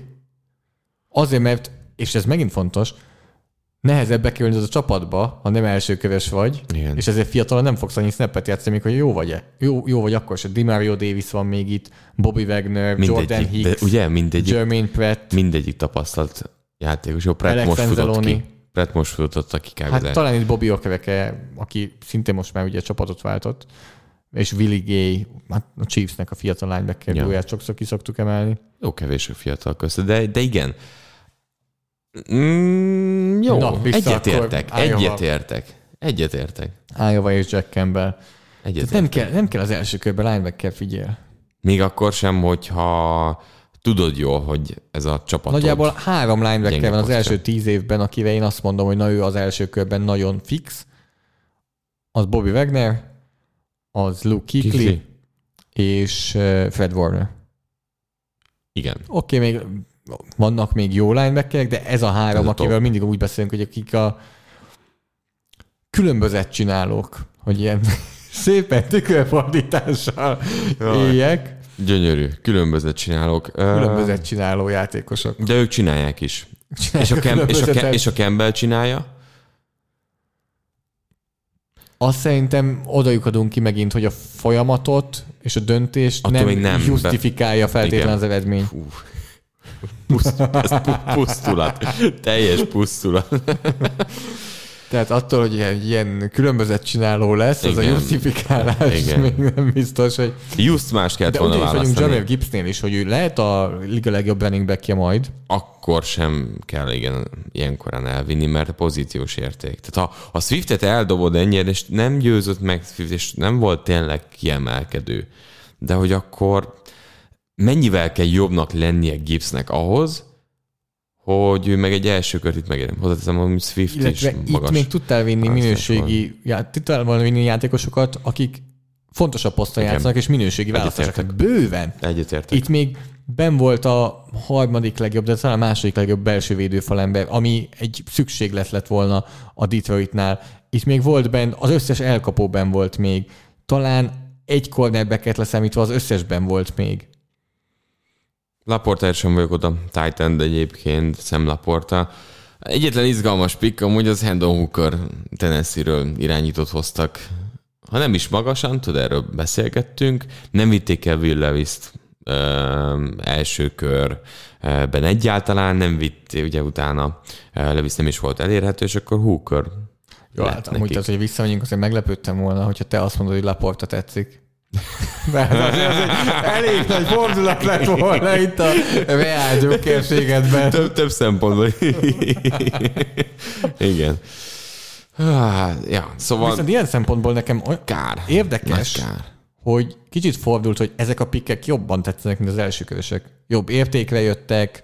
Azért, mert, és ez megint fontos, nehezebb bekerülni az a csapatba, ha nem elsőköves vagy, Igen. és ezért fiatalon nem fogsz annyi snappet játszani, még hogy jó vagy-e. Jó, jó vagy akkor se. Dimario Davis van még itt, Bobby Wagner, Jordan Mindegyik, de Hicks, ugye mindegyik, Jermaine Pratt, mindegyik tapasztalt játékos. Jó, Brett Alex most futott ki. Brett most futott ki kb. Hát talán itt Bobby Okeveke, aki szintén most már ugye csapatot váltott, és Willie Gay, hát a Chiefsnek a fiatal linebacker Ja. sokszor ki szoktuk emelni. Jó kevés a fiatal közt, de, de igen. Mm, jó, Na, egyetértek, egyetértek. Egyetértek. Iowa és Jack Campbell. Egyetértek. nem kell, nem kell az első körben linebacker figyel. Még akkor sem, hogyha tudod jól, hogy ez a csapat. Nagyjából három linebacker van az első tíz évben, akivel én azt mondom, hogy na ő az első körben nagyon fix. Az Bobby Wagner, az Luke Kuechly, Kikli. és eh, Fred Warner. Igen. Oké, okay, még vannak még jó linebackerek, de ez a három, Ez a akivel top. mindig úgy beszélünk, hogy akik a különbözet csinálók, hogy ilyen szépen tükörfordítással éljek. Gyönyörű. Különbözet csinálok. Ö, Különbözet csináló játékosok. De ők csinálják is. És a, Cam- és, a. Cam- és a Campbell csinálja? Azt szerintem odajuk ki megint, hogy a folyamatot és a döntést Attól nem, nem. justifikálja feltétlenül az eredmény. Fú. Puszt, ez pusztulat. Teljes pusztulat. Tehát attól, hogy ilyen, ilyen különbözet csináló lesz, az a Igen. justifikálás Igen. még nem biztos, hogy... Just más kellett De volna ugyanis vagyunk választani. Jamir Gibbsnél is, hogy ő lehet a liga legjobb running backje majd, Akkor sem kell igen ilyenkorán elvinni, mert a pozíciós érték. Tehát ha a Swiftet eldobod ennyire, és nem győzött meg Swift, és nem volt tényleg kiemelkedő, de hogy akkor mennyivel kell jobbnak lennie Gibbsnek ahhoz, hogy ő meg egy első kört itt megérem. Hozzáteszem, hogy Swift illetve is itt magas. még tudtál vinni minőségi, já, tudtál volna vinni játékosokat, akik fontosabb poszton Igen. játszanak, és minőségi választások. Egyetértek. Bőven. Egyetértek. Itt még ben volt a harmadik legjobb, de talán a második legjobb belső védőfalember, ami egy szükséglet lett volna a Detroitnál. Itt még volt ben, az összes elkapóben volt még. Talán egy cornerbacket leszámítva az összesben volt még. Laporta sem vagyok oda, Titan egyébként, Sam Laporta. Egyetlen izgalmas pick, amúgy az Hendon Hooker Tennessee-ről irányított hoztak. Ha nem is magasan, tud, erről beszélgettünk. Nem vitték el Will Levis-t ö, első körben egyáltalán, nem vitték, ugye utána Levis nem is volt elérhető, és akkor Hooker Jó, hát amúgy az, hogy visszamegyünk, azért meglepődtem volna, hogyha te azt mondod, hogy Laporta tetszik. Mert azért az egy elég nagy fordulat lett volna itt a reál gyökérségedben. több, több szempontból. Igen. Ah, Ja, szóval Viszont ilyen szempontból nekem kár. érdekes, kár. hogy kicsit fordult, hogy ezek a pikkek jobban tetszenek, mint az első körösek. Jobb értékre jöttek,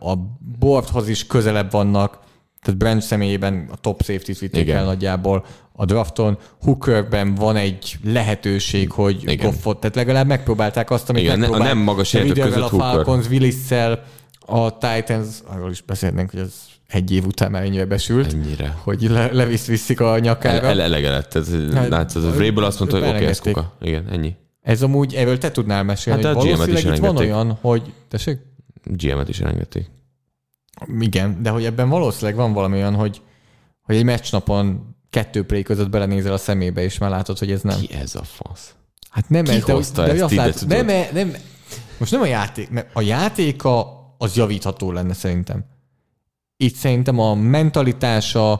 a boardhoz is közelebb vannak, tehát Brand személyében a top safety-t vitték Igen. el nagyjából a drafton. Hookerben van egy lehetőség, hogy Igen. Goffot, tehát legalább megpróbálták azt, amit Igen, ne- a megpróbált. nem magas Ridderrel között a. Falcons, Willis-szel, a Titans, arról is beszélnénk, hogy ez egy év után már ennyire besült, Ennyire. hogy le, levisz viszik a nyakára. el, elege lett. Tehát, Hát, látszod, a Vrabel azt mondta, hogy oké, ez elengedték. kuka. Igen, ennyi. Ez amúgy, erről te tudnál mesélni, Hát hogy a valószínűleg itt van olyan, hogy... Tessék? GM-et is elengedték. Igen, de hogy ebben valószínűleg van valami olyan, hogy, hogy egy meccsnapon kettő play között belenézel a szemébe, és már látod, hogy ez nem. Ki ez a fasz? Hát nem Ki ez, de, de, ezt azt látod, nem, nem, most nem a játék, mert a játéka az javítható lenne szerintem. Itt szerintem a mentalitása,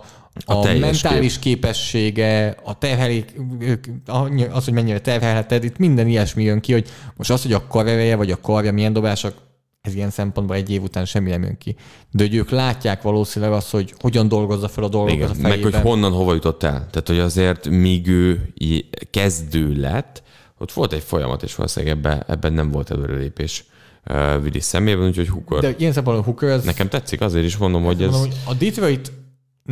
a, A mentális képessége, a terhelék, az, hogy mennyire terhelheted, itt minden ilyesmi jön ki, hogy most az, hogy a karereje vagy a karja milyen dobások, ez ilyen szempontból egy év után semmi nem jön ki. De hogy ők látják valószínűleg azt, hogy hogyan dolgozza fel a dolgokat Igen, a meg fejében. hogy honnan, hova jutott el. Tehát, hogy azért míg ő kezdő lett, ott volt egy folyamat, és valószínűleg ebben, ebben nem volt előrelépés Willis szemében, úgyhogy Hooker. De ilyen szempontból Hooker az Nekem tetszik, azért is mondom, hogy ez Mondom, hogy a Detroit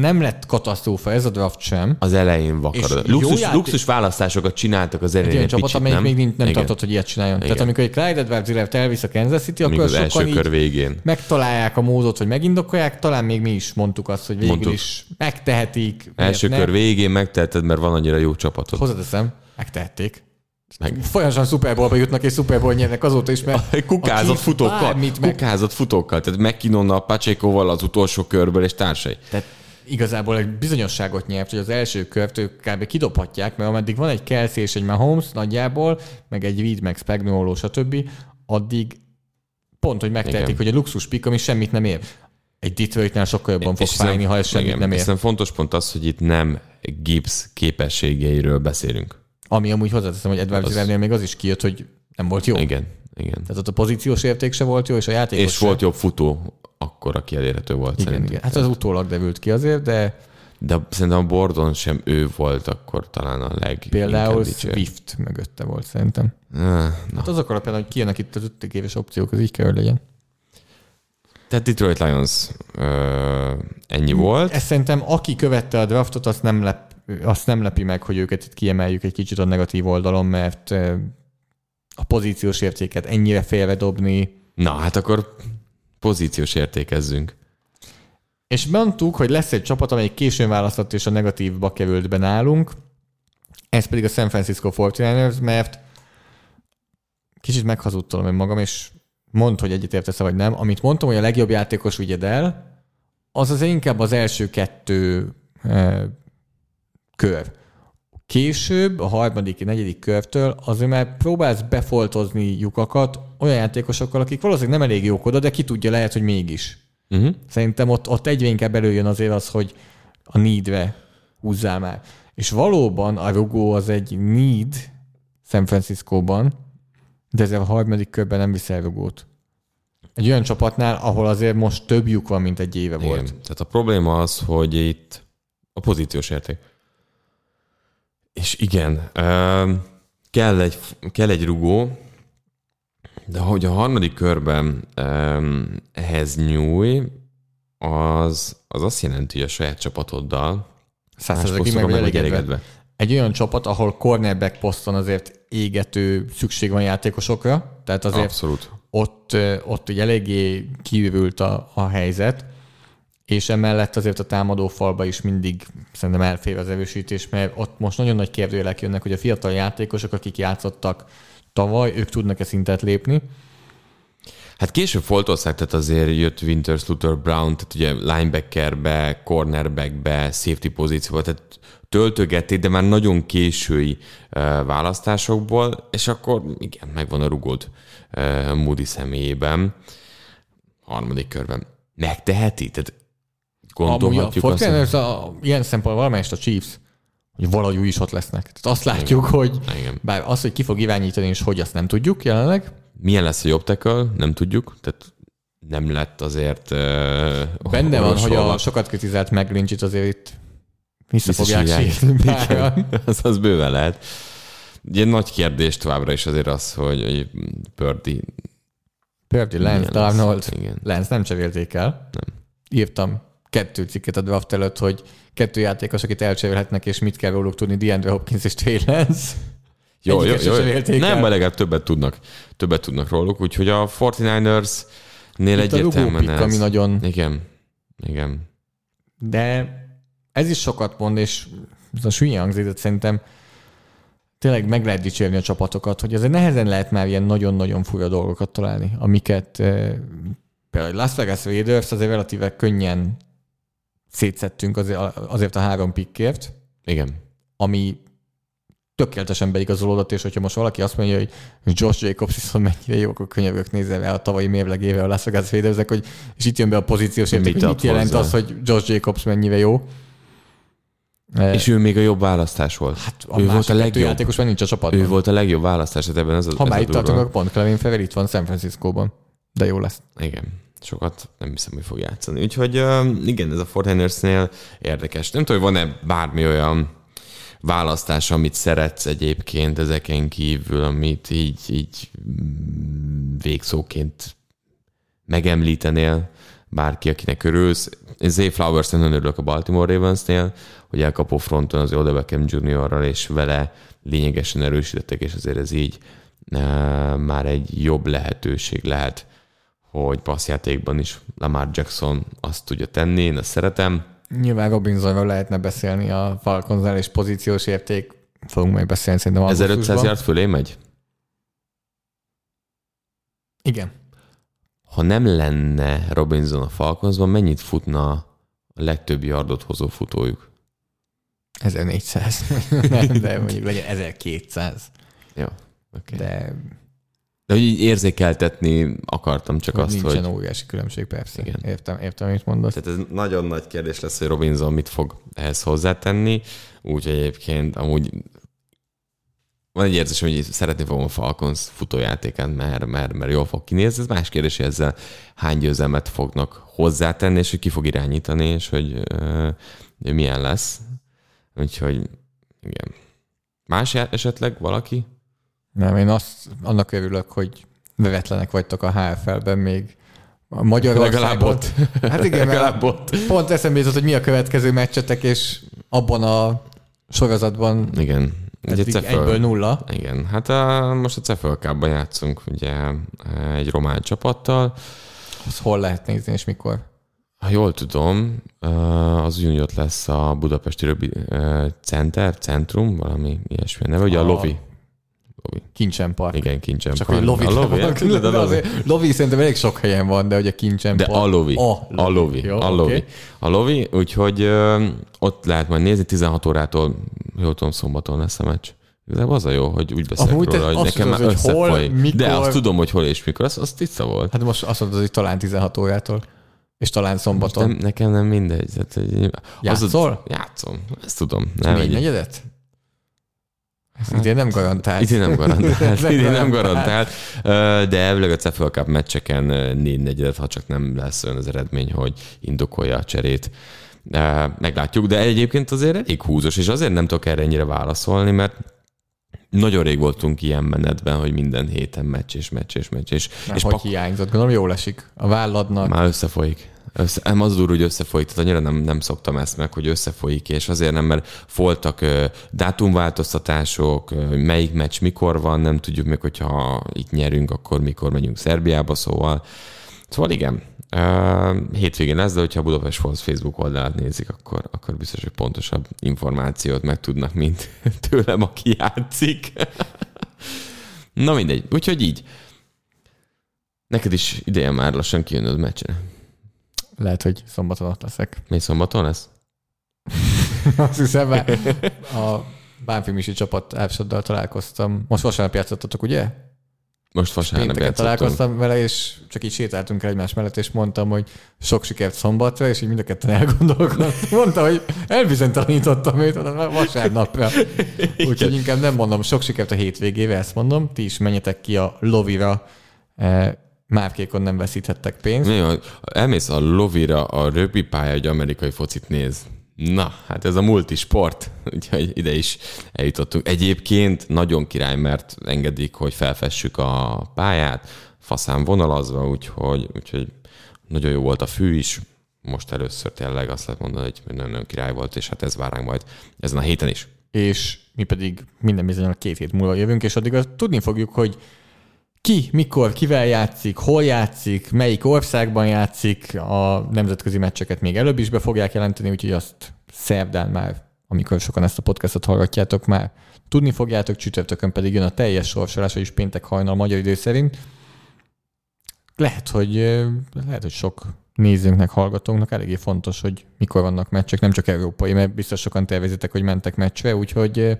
nem lett katasztrófa, ez a draft sem. az elején vakar. Luxus, játék- luxus választásokat csináltak az Egy elején olyan egy csapat, picit, amelyik nem? még nem Igen. tartott, hogy ilyet csináljon. Igen. Tehát amikor egy Clyde edwards elvisz a Kansas City, Még akkor az első sokan kör így végén. megtalálják a módot, hogy megindokolják, talán még mi is mondtuk azt, hogy végül Mondtuk. is megtehetik. Első nem. kör végén megteheted, mert van annyira jó csapatod. Hozzáteszem, megtehették. Meg. Folyamatosan Super Bowlba jutnak és Super Bowl nyernek azóta is, mert kukázott futókkal, meg- kukázott futókkal, tehát McKinnonnal, Pachecoval az utolsó körből és társai. Tehát igazából egy bizonyosságot nyert, hogy az első kört ők kb. kidobhatják, mert ameddig van egy Kelsey és egy Mahomes nagyjából, meg egy Reed, meg Spagnuolo, stb., addig pont, hogy megtehetik, Igen. hogy a luxus pick, ami semmit nem ér. Egy Detroitnál sokkal jobban fog És fájni, ha ez semmit igen, nem ér. Hiszen fontos pont az, hogy itt nem Gibbs képességeiről beszélünk. Ami amúgy hozzáteszem, hogy Edward Az- még az is kijött, hogy nem volt jó. Igen, igen. Tehát ott a pozíciós érték se volt jó, és a játékos És se. volt jobb futó, akkor, aki elérhető volt Igen, szerintem. igen. Hát az utólag devült ki azért, de De szerintem a Bordon sem ő volt akkor talán a leg. például. Swift mögötte volt szerintem. Na. Hát az alapján, hogy kijönnek itt az ötödik éves opciók, az így kell, hogy legyen. Tehát Detroit Lions ö, ennyi volt. Ez szerintem, aki követte a draftot, azt nem, lep, azt nem lepi meg, hogy őket itt kiemeljük egy kicsit a negatív oldalon, mert a pozíciós értéket ennyire félredobni, Na, hát akkor pozíciós értékezzünk. és mondtuk, hogy lesz egy csapat, amelyik későn választott, és a negatívba került be nálunk, ez pedig a San Francisco 49ers, mert kicsit meghazudtolom magam, és mondd, hogy egyetértesz vagy nem. Amit mondtam, hogy a legjobb játékos vigyed el, az az inkább az első kettő eh, kör. Később, a harmadik, negyedik körtől azért már próbálsz befoltozni lyukakat olyan játékosokkal, akik valószínűleg nem elég jók oda, de ki tudja, lehet, hogy mégis. Uh-huh. Szerintem ott, ott egyre inkább előjön azért az, hogy a need-re húzzál már. És valóban a rugó az egy need San Francisco-ban, de ezzel a harmadik körben nem viszel rugót. Egy olyan csapatnál, ahol azért most több lyuk van, mint egy éve Igen. volt. Tehát a probléma az, hogy itt a pozíciós érték. És igen, kell egy, kell egy rugó, de hogy a harmadik körben ehhez nyúj, az, az azt jelenti, hogy a saját csapatoddal Százszerzekig meg vagy elégedve. Egy olyan csapat, ahol cornerback poszton azért égető szükség van játékosokra, tehát azért Abszolút. ott, ott ugye eléggé kiürült a, a helyzet, és emellett azért a támadó falba is mindig szerintem elfér az erősítés, mert ott most nagyon nagy kérdőjelek jönnek, hogy a fiatal játékosok, akik játszottak tavaly, ők tudnak-e szintet lépni. Hát később foltozták, tehát azért jött Winters, Luther Brown, tehát ugye linebackerbe, cornerbackbe, safety pozícióba, tehát töltögették, de már nagyon késői uh, választásokból, és akkor igen, megvan a rugód uh, Moody személyében, harmadik körben. Megteheti? Tehát Amúgy a gondolhatjuk azt, hogy... 49ers a, ilyen szempontból valamelyest a Chiefs, hogy valahogy is ott lesznek. Tehát azt látjuk, Igen. hogy Igen. bár az, hogy ki fog irányítani, és hogy azt nem tudjuk jelenleg, Milyen lesz a jobb tackle? Nem tudjuk, tehát nem lett azért uh, Benne van, hogy a sokat kritizált meglincsít azért itt vissza fogják sírni az, az bőven lehet. Ugye nagy kérdés továbbra is azért az, hogy, hogy Pördi Purdy, Lance. Darnold. Lance nem cserélték el. Nem. Írtam kettő cikket a draft előtt, hogy kettő játékos, akit elcserélhetnek, és mit kell róluk tudni, DeAndre Hopkins és Trey Lance. Jó, jó, jó. Nem, de legalább többet tudnak. Többet tudnak róluk, úgyhogy a 49ers-nél Itt a egyértelműen ez. ami nagyon... Igen, igen. De ez is sokat mond, és ez a sülyen hangzik, szerintem tényleg meg lehet dicsérni a csapatokat, hogy azért nehezen lehet már ilyen nagyon-nagyon fura dolgokat találni, amiket eh, például Las Vegas Raiders azért relatíve könnyen szétszettünk azért, azért a három pikkért, Igen. ami tökéletesen beigazolódott, és hogyha most valaki azt mondja, hogy Josh Jacobs viszont mennyire jó, akkor könyörgök nézze el a tavalyi mérlegével a Las Vegas raiders hogy és itt jön be a pozíciós érték, Mit hogy mit jelent hozzá? az, hogy Josh Jacobs mennyire jó. Eh, És ő még a jobb választás volt. hát a ő volt a legjobb. játékos már nincs a csapatban. Ő volt a legjobb választás, tehát ebben ez a, ha ez már itt tartunk, pont Clevin Ferrer itt van San Francisco-ban. De jó lesz. Igen, sokat nem hiszem, hogy fog játszani. Úgyhogy igen, ez a 49 érdekes. Nem tudom, hogy van-e bármi olyan választás, amit szeretsz egyébként ezeken kívül, amit így, így mm, végszóként megemlítenél bárki, akinek örülsz. Én Zay flowers nagyon örülök a Baltimore Ravensnél, hogy elkapó fronton az Odell Beckham Juniorral, és vele lényegesen erősítettek, és azért ez így uh, már egy jobb lehetőség lehet, hogy passzjátékban is Lamar Jackson azt tudja tenni, én ezt szeretem. Nyilván Robinsonról lehetne beszélni a Falconsnál, és pozíciós érték. Fogunk majd beszélni szerintem 1500 augusztusban. yard fölé megy? Igen. Ha nem lenne Robinson a Falconsban, mennyit futna a legtöbb yardot hozó futójuk? 1400. nem, de mondjuk legyen 1200. Jó, oké. Okay. De De hogy így érzékeltetni akartam csak hogy azt, nincsen hogy... óriási különbség, persze. Igen. Értem, értem, amit mondasz. Tehát ez nagyon nagy kérdés lesz, hogy Robinson mit fog ehhez hozzátenni. Úgy egyébként amúgy van egy érzésem, hogy szeretni fogom a Falcons futójátékát, mert, mert, mert jól fog kinézni. Ez más kérdés, hogy ezzel hány győzelmet fognak hozzátenni, és hogy ki fog irányítani, és hogy, hogy milyen lesz. Úgyhogy igen. Más esetleg valaki? Nem, én azt, annak örülök, hogy veretlenek vagytok a HFL-ben még a Magyarországon. Legalább ott. Hát igen, Legalább ott. pont eszembe jutott, hogy mi a következő meccsetek, és abban a sorozatban Igen. Ugye eddig Ceföl- egyből nulla. Igen, hát a, most a CFLK-ban játszunk ugye egy román csapattal. Az hol lehet nézni, és mikor? Ha jól tudom, az úgy ott lesz a Budapesti Röbi Center, Centrum, valami ilyesmi neve, ugye a, A- Lovi. Lovi. Kincsen Park. Igen, Kincsen Csak Park. hogy Lovi, a Lovi, van, tudod, a Lovi. Lovi szerintem elég sok helyen van, de hogy a Kincsen De a Lovi. A A Lovi. Jó, A Lovi. oké. A Lovi, úgyhogy ö, ott lehet majd nézni, 16 órától, jól tudom, szombaton lesz a meccs. De az a jó, hogy úgy beszélek Amúgy róla, hogy nekem már tudod, hogy hol, összefolyik. De mikor- azt tudom, hogy hol és mikor, az, az tiszta volt. Hát most azt mondod, hogy talán 16 órától. és talán szombaton. Nem, nekem nem mindegy. Tehát, hogy Játszol? Az, játszom, ezt tudom. Nem Négy egy, negyedet? Ez idén nem garantált. idén nem garantált. Nem idén nem garantált. De elvileg a CFL Cup meccseken négy negyedet, ha csak nem lesz olyan az eredmény, hogy indokolja a cserét. Meglátjuk, de egyébként azért elég húzos, és azért nem tudok erre ennyire válaszolni, mert nagyon rég voltunk ilyen menetben, hogy minden héten meccs és meccs és meccs. És, Nem, és hogy pak- hiányzott. Gondolom jól esik. A válladnak. már összefolyik. Össze, nem az durva, hogy összefolyik, tehát annyira nem, nem szoktam ezt meg, hogy összefolyik, és azért nem, mert voltak dátumváltoztatások, melyik meccs mikor van, nem tudjuk még, hogyha itt nyerünk, akkor mikor megyünk Szerbiába, szóval. Szóval igen, hétvégén lesz, de hogyha a Budapest Force Facebook oldalát nézik, akkor, akkor biztos, hogy pontosabb információt meg tudnak, mint tőlem, aki játszik. Na mindegy, úgyhogy így. Neked is ideje már lassan kijönnöd meccsre. Lehet, hogy szombaton ott leszek. Mi szombaton lesz? Azt hiszem, mert a Bánfilmisi csapat Ápsoddal találkoztam. Most vasárnap játszottatok, ugye? Most vasárnap játszottunk. találkoztam vele, és csak így sétáltunk el egymás mellett, és mondtam, hogy sok sikert szombatra, és így mind a ketten elgondolkodtam. Mondta, hogy elbizonytalanítottam őt vasárnapra. Úgyhogy inkább nem mondom sok sikert a hétvégével, ezt mondom. Ti is menjetek ki a lovira. Márkékon nem veszíthettek pénzt. Jó, elmész a lovira, a rögbi pálya, egy amerikai focit néz. Na, hát ez a multisport, úgyhogy ide is eljutottunk. Egyébként nagyon király, mert engedik, hogy felfessük a pályát, faszán vonalazva, úgyhogy, úgyhogy nagyon jó volt a fű is. Most először tényleg azt lehet mondani, hogy nagyon-nagyon király volt, és hát ez vár majd ezen a héten is. és mi pedig minden bizonyal két hét múlva jövünk, és addig azt tudni fogjuk, hogy ki, mikor, kivel játszik, hol játszik, melyik országban játszik, a nemzetközi meccseket még előbb is be fogják jelenteni, úgyhogy azt szerdán már, amikor sokan ezt a podcastot hallgatjátok, már tudni fogjátok, csütörtökön pedig jön a teljes sorsolás, vagyis péntek hajnal magyar idő szerint. Lehet, hogy, lehet, hogy sok nézőnknek, hallgatónknak eléggé fontos, hogy mikor vannak meccsek, nem csak európai, mert biztos sokan tervezitek, hogy mentek meccsre, úgyhogy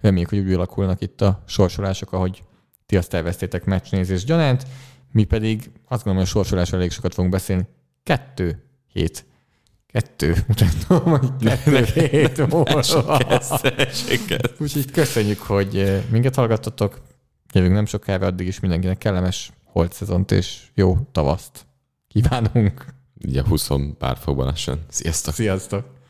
reméljük, hogy úgy alakulnak itt a sorsolások, ahogy ti azt terveztétek meccsnézés gyanánt, mi pedig azt gondolom, hogy a sorsolásról elég sokat fogunk beszélni. Kettő hét. Kettő. Mutatom, hogy kettő hét múlva. Úgyhogy köszönjük, hogy eh, minket hallgattatok. Jövünk nem sokára, addig is mindenkinek kellemes holt szezont és jó tavaszt kívánunk. Ugye 20 pár fokban lassan. Sziasztok! Sziasztok!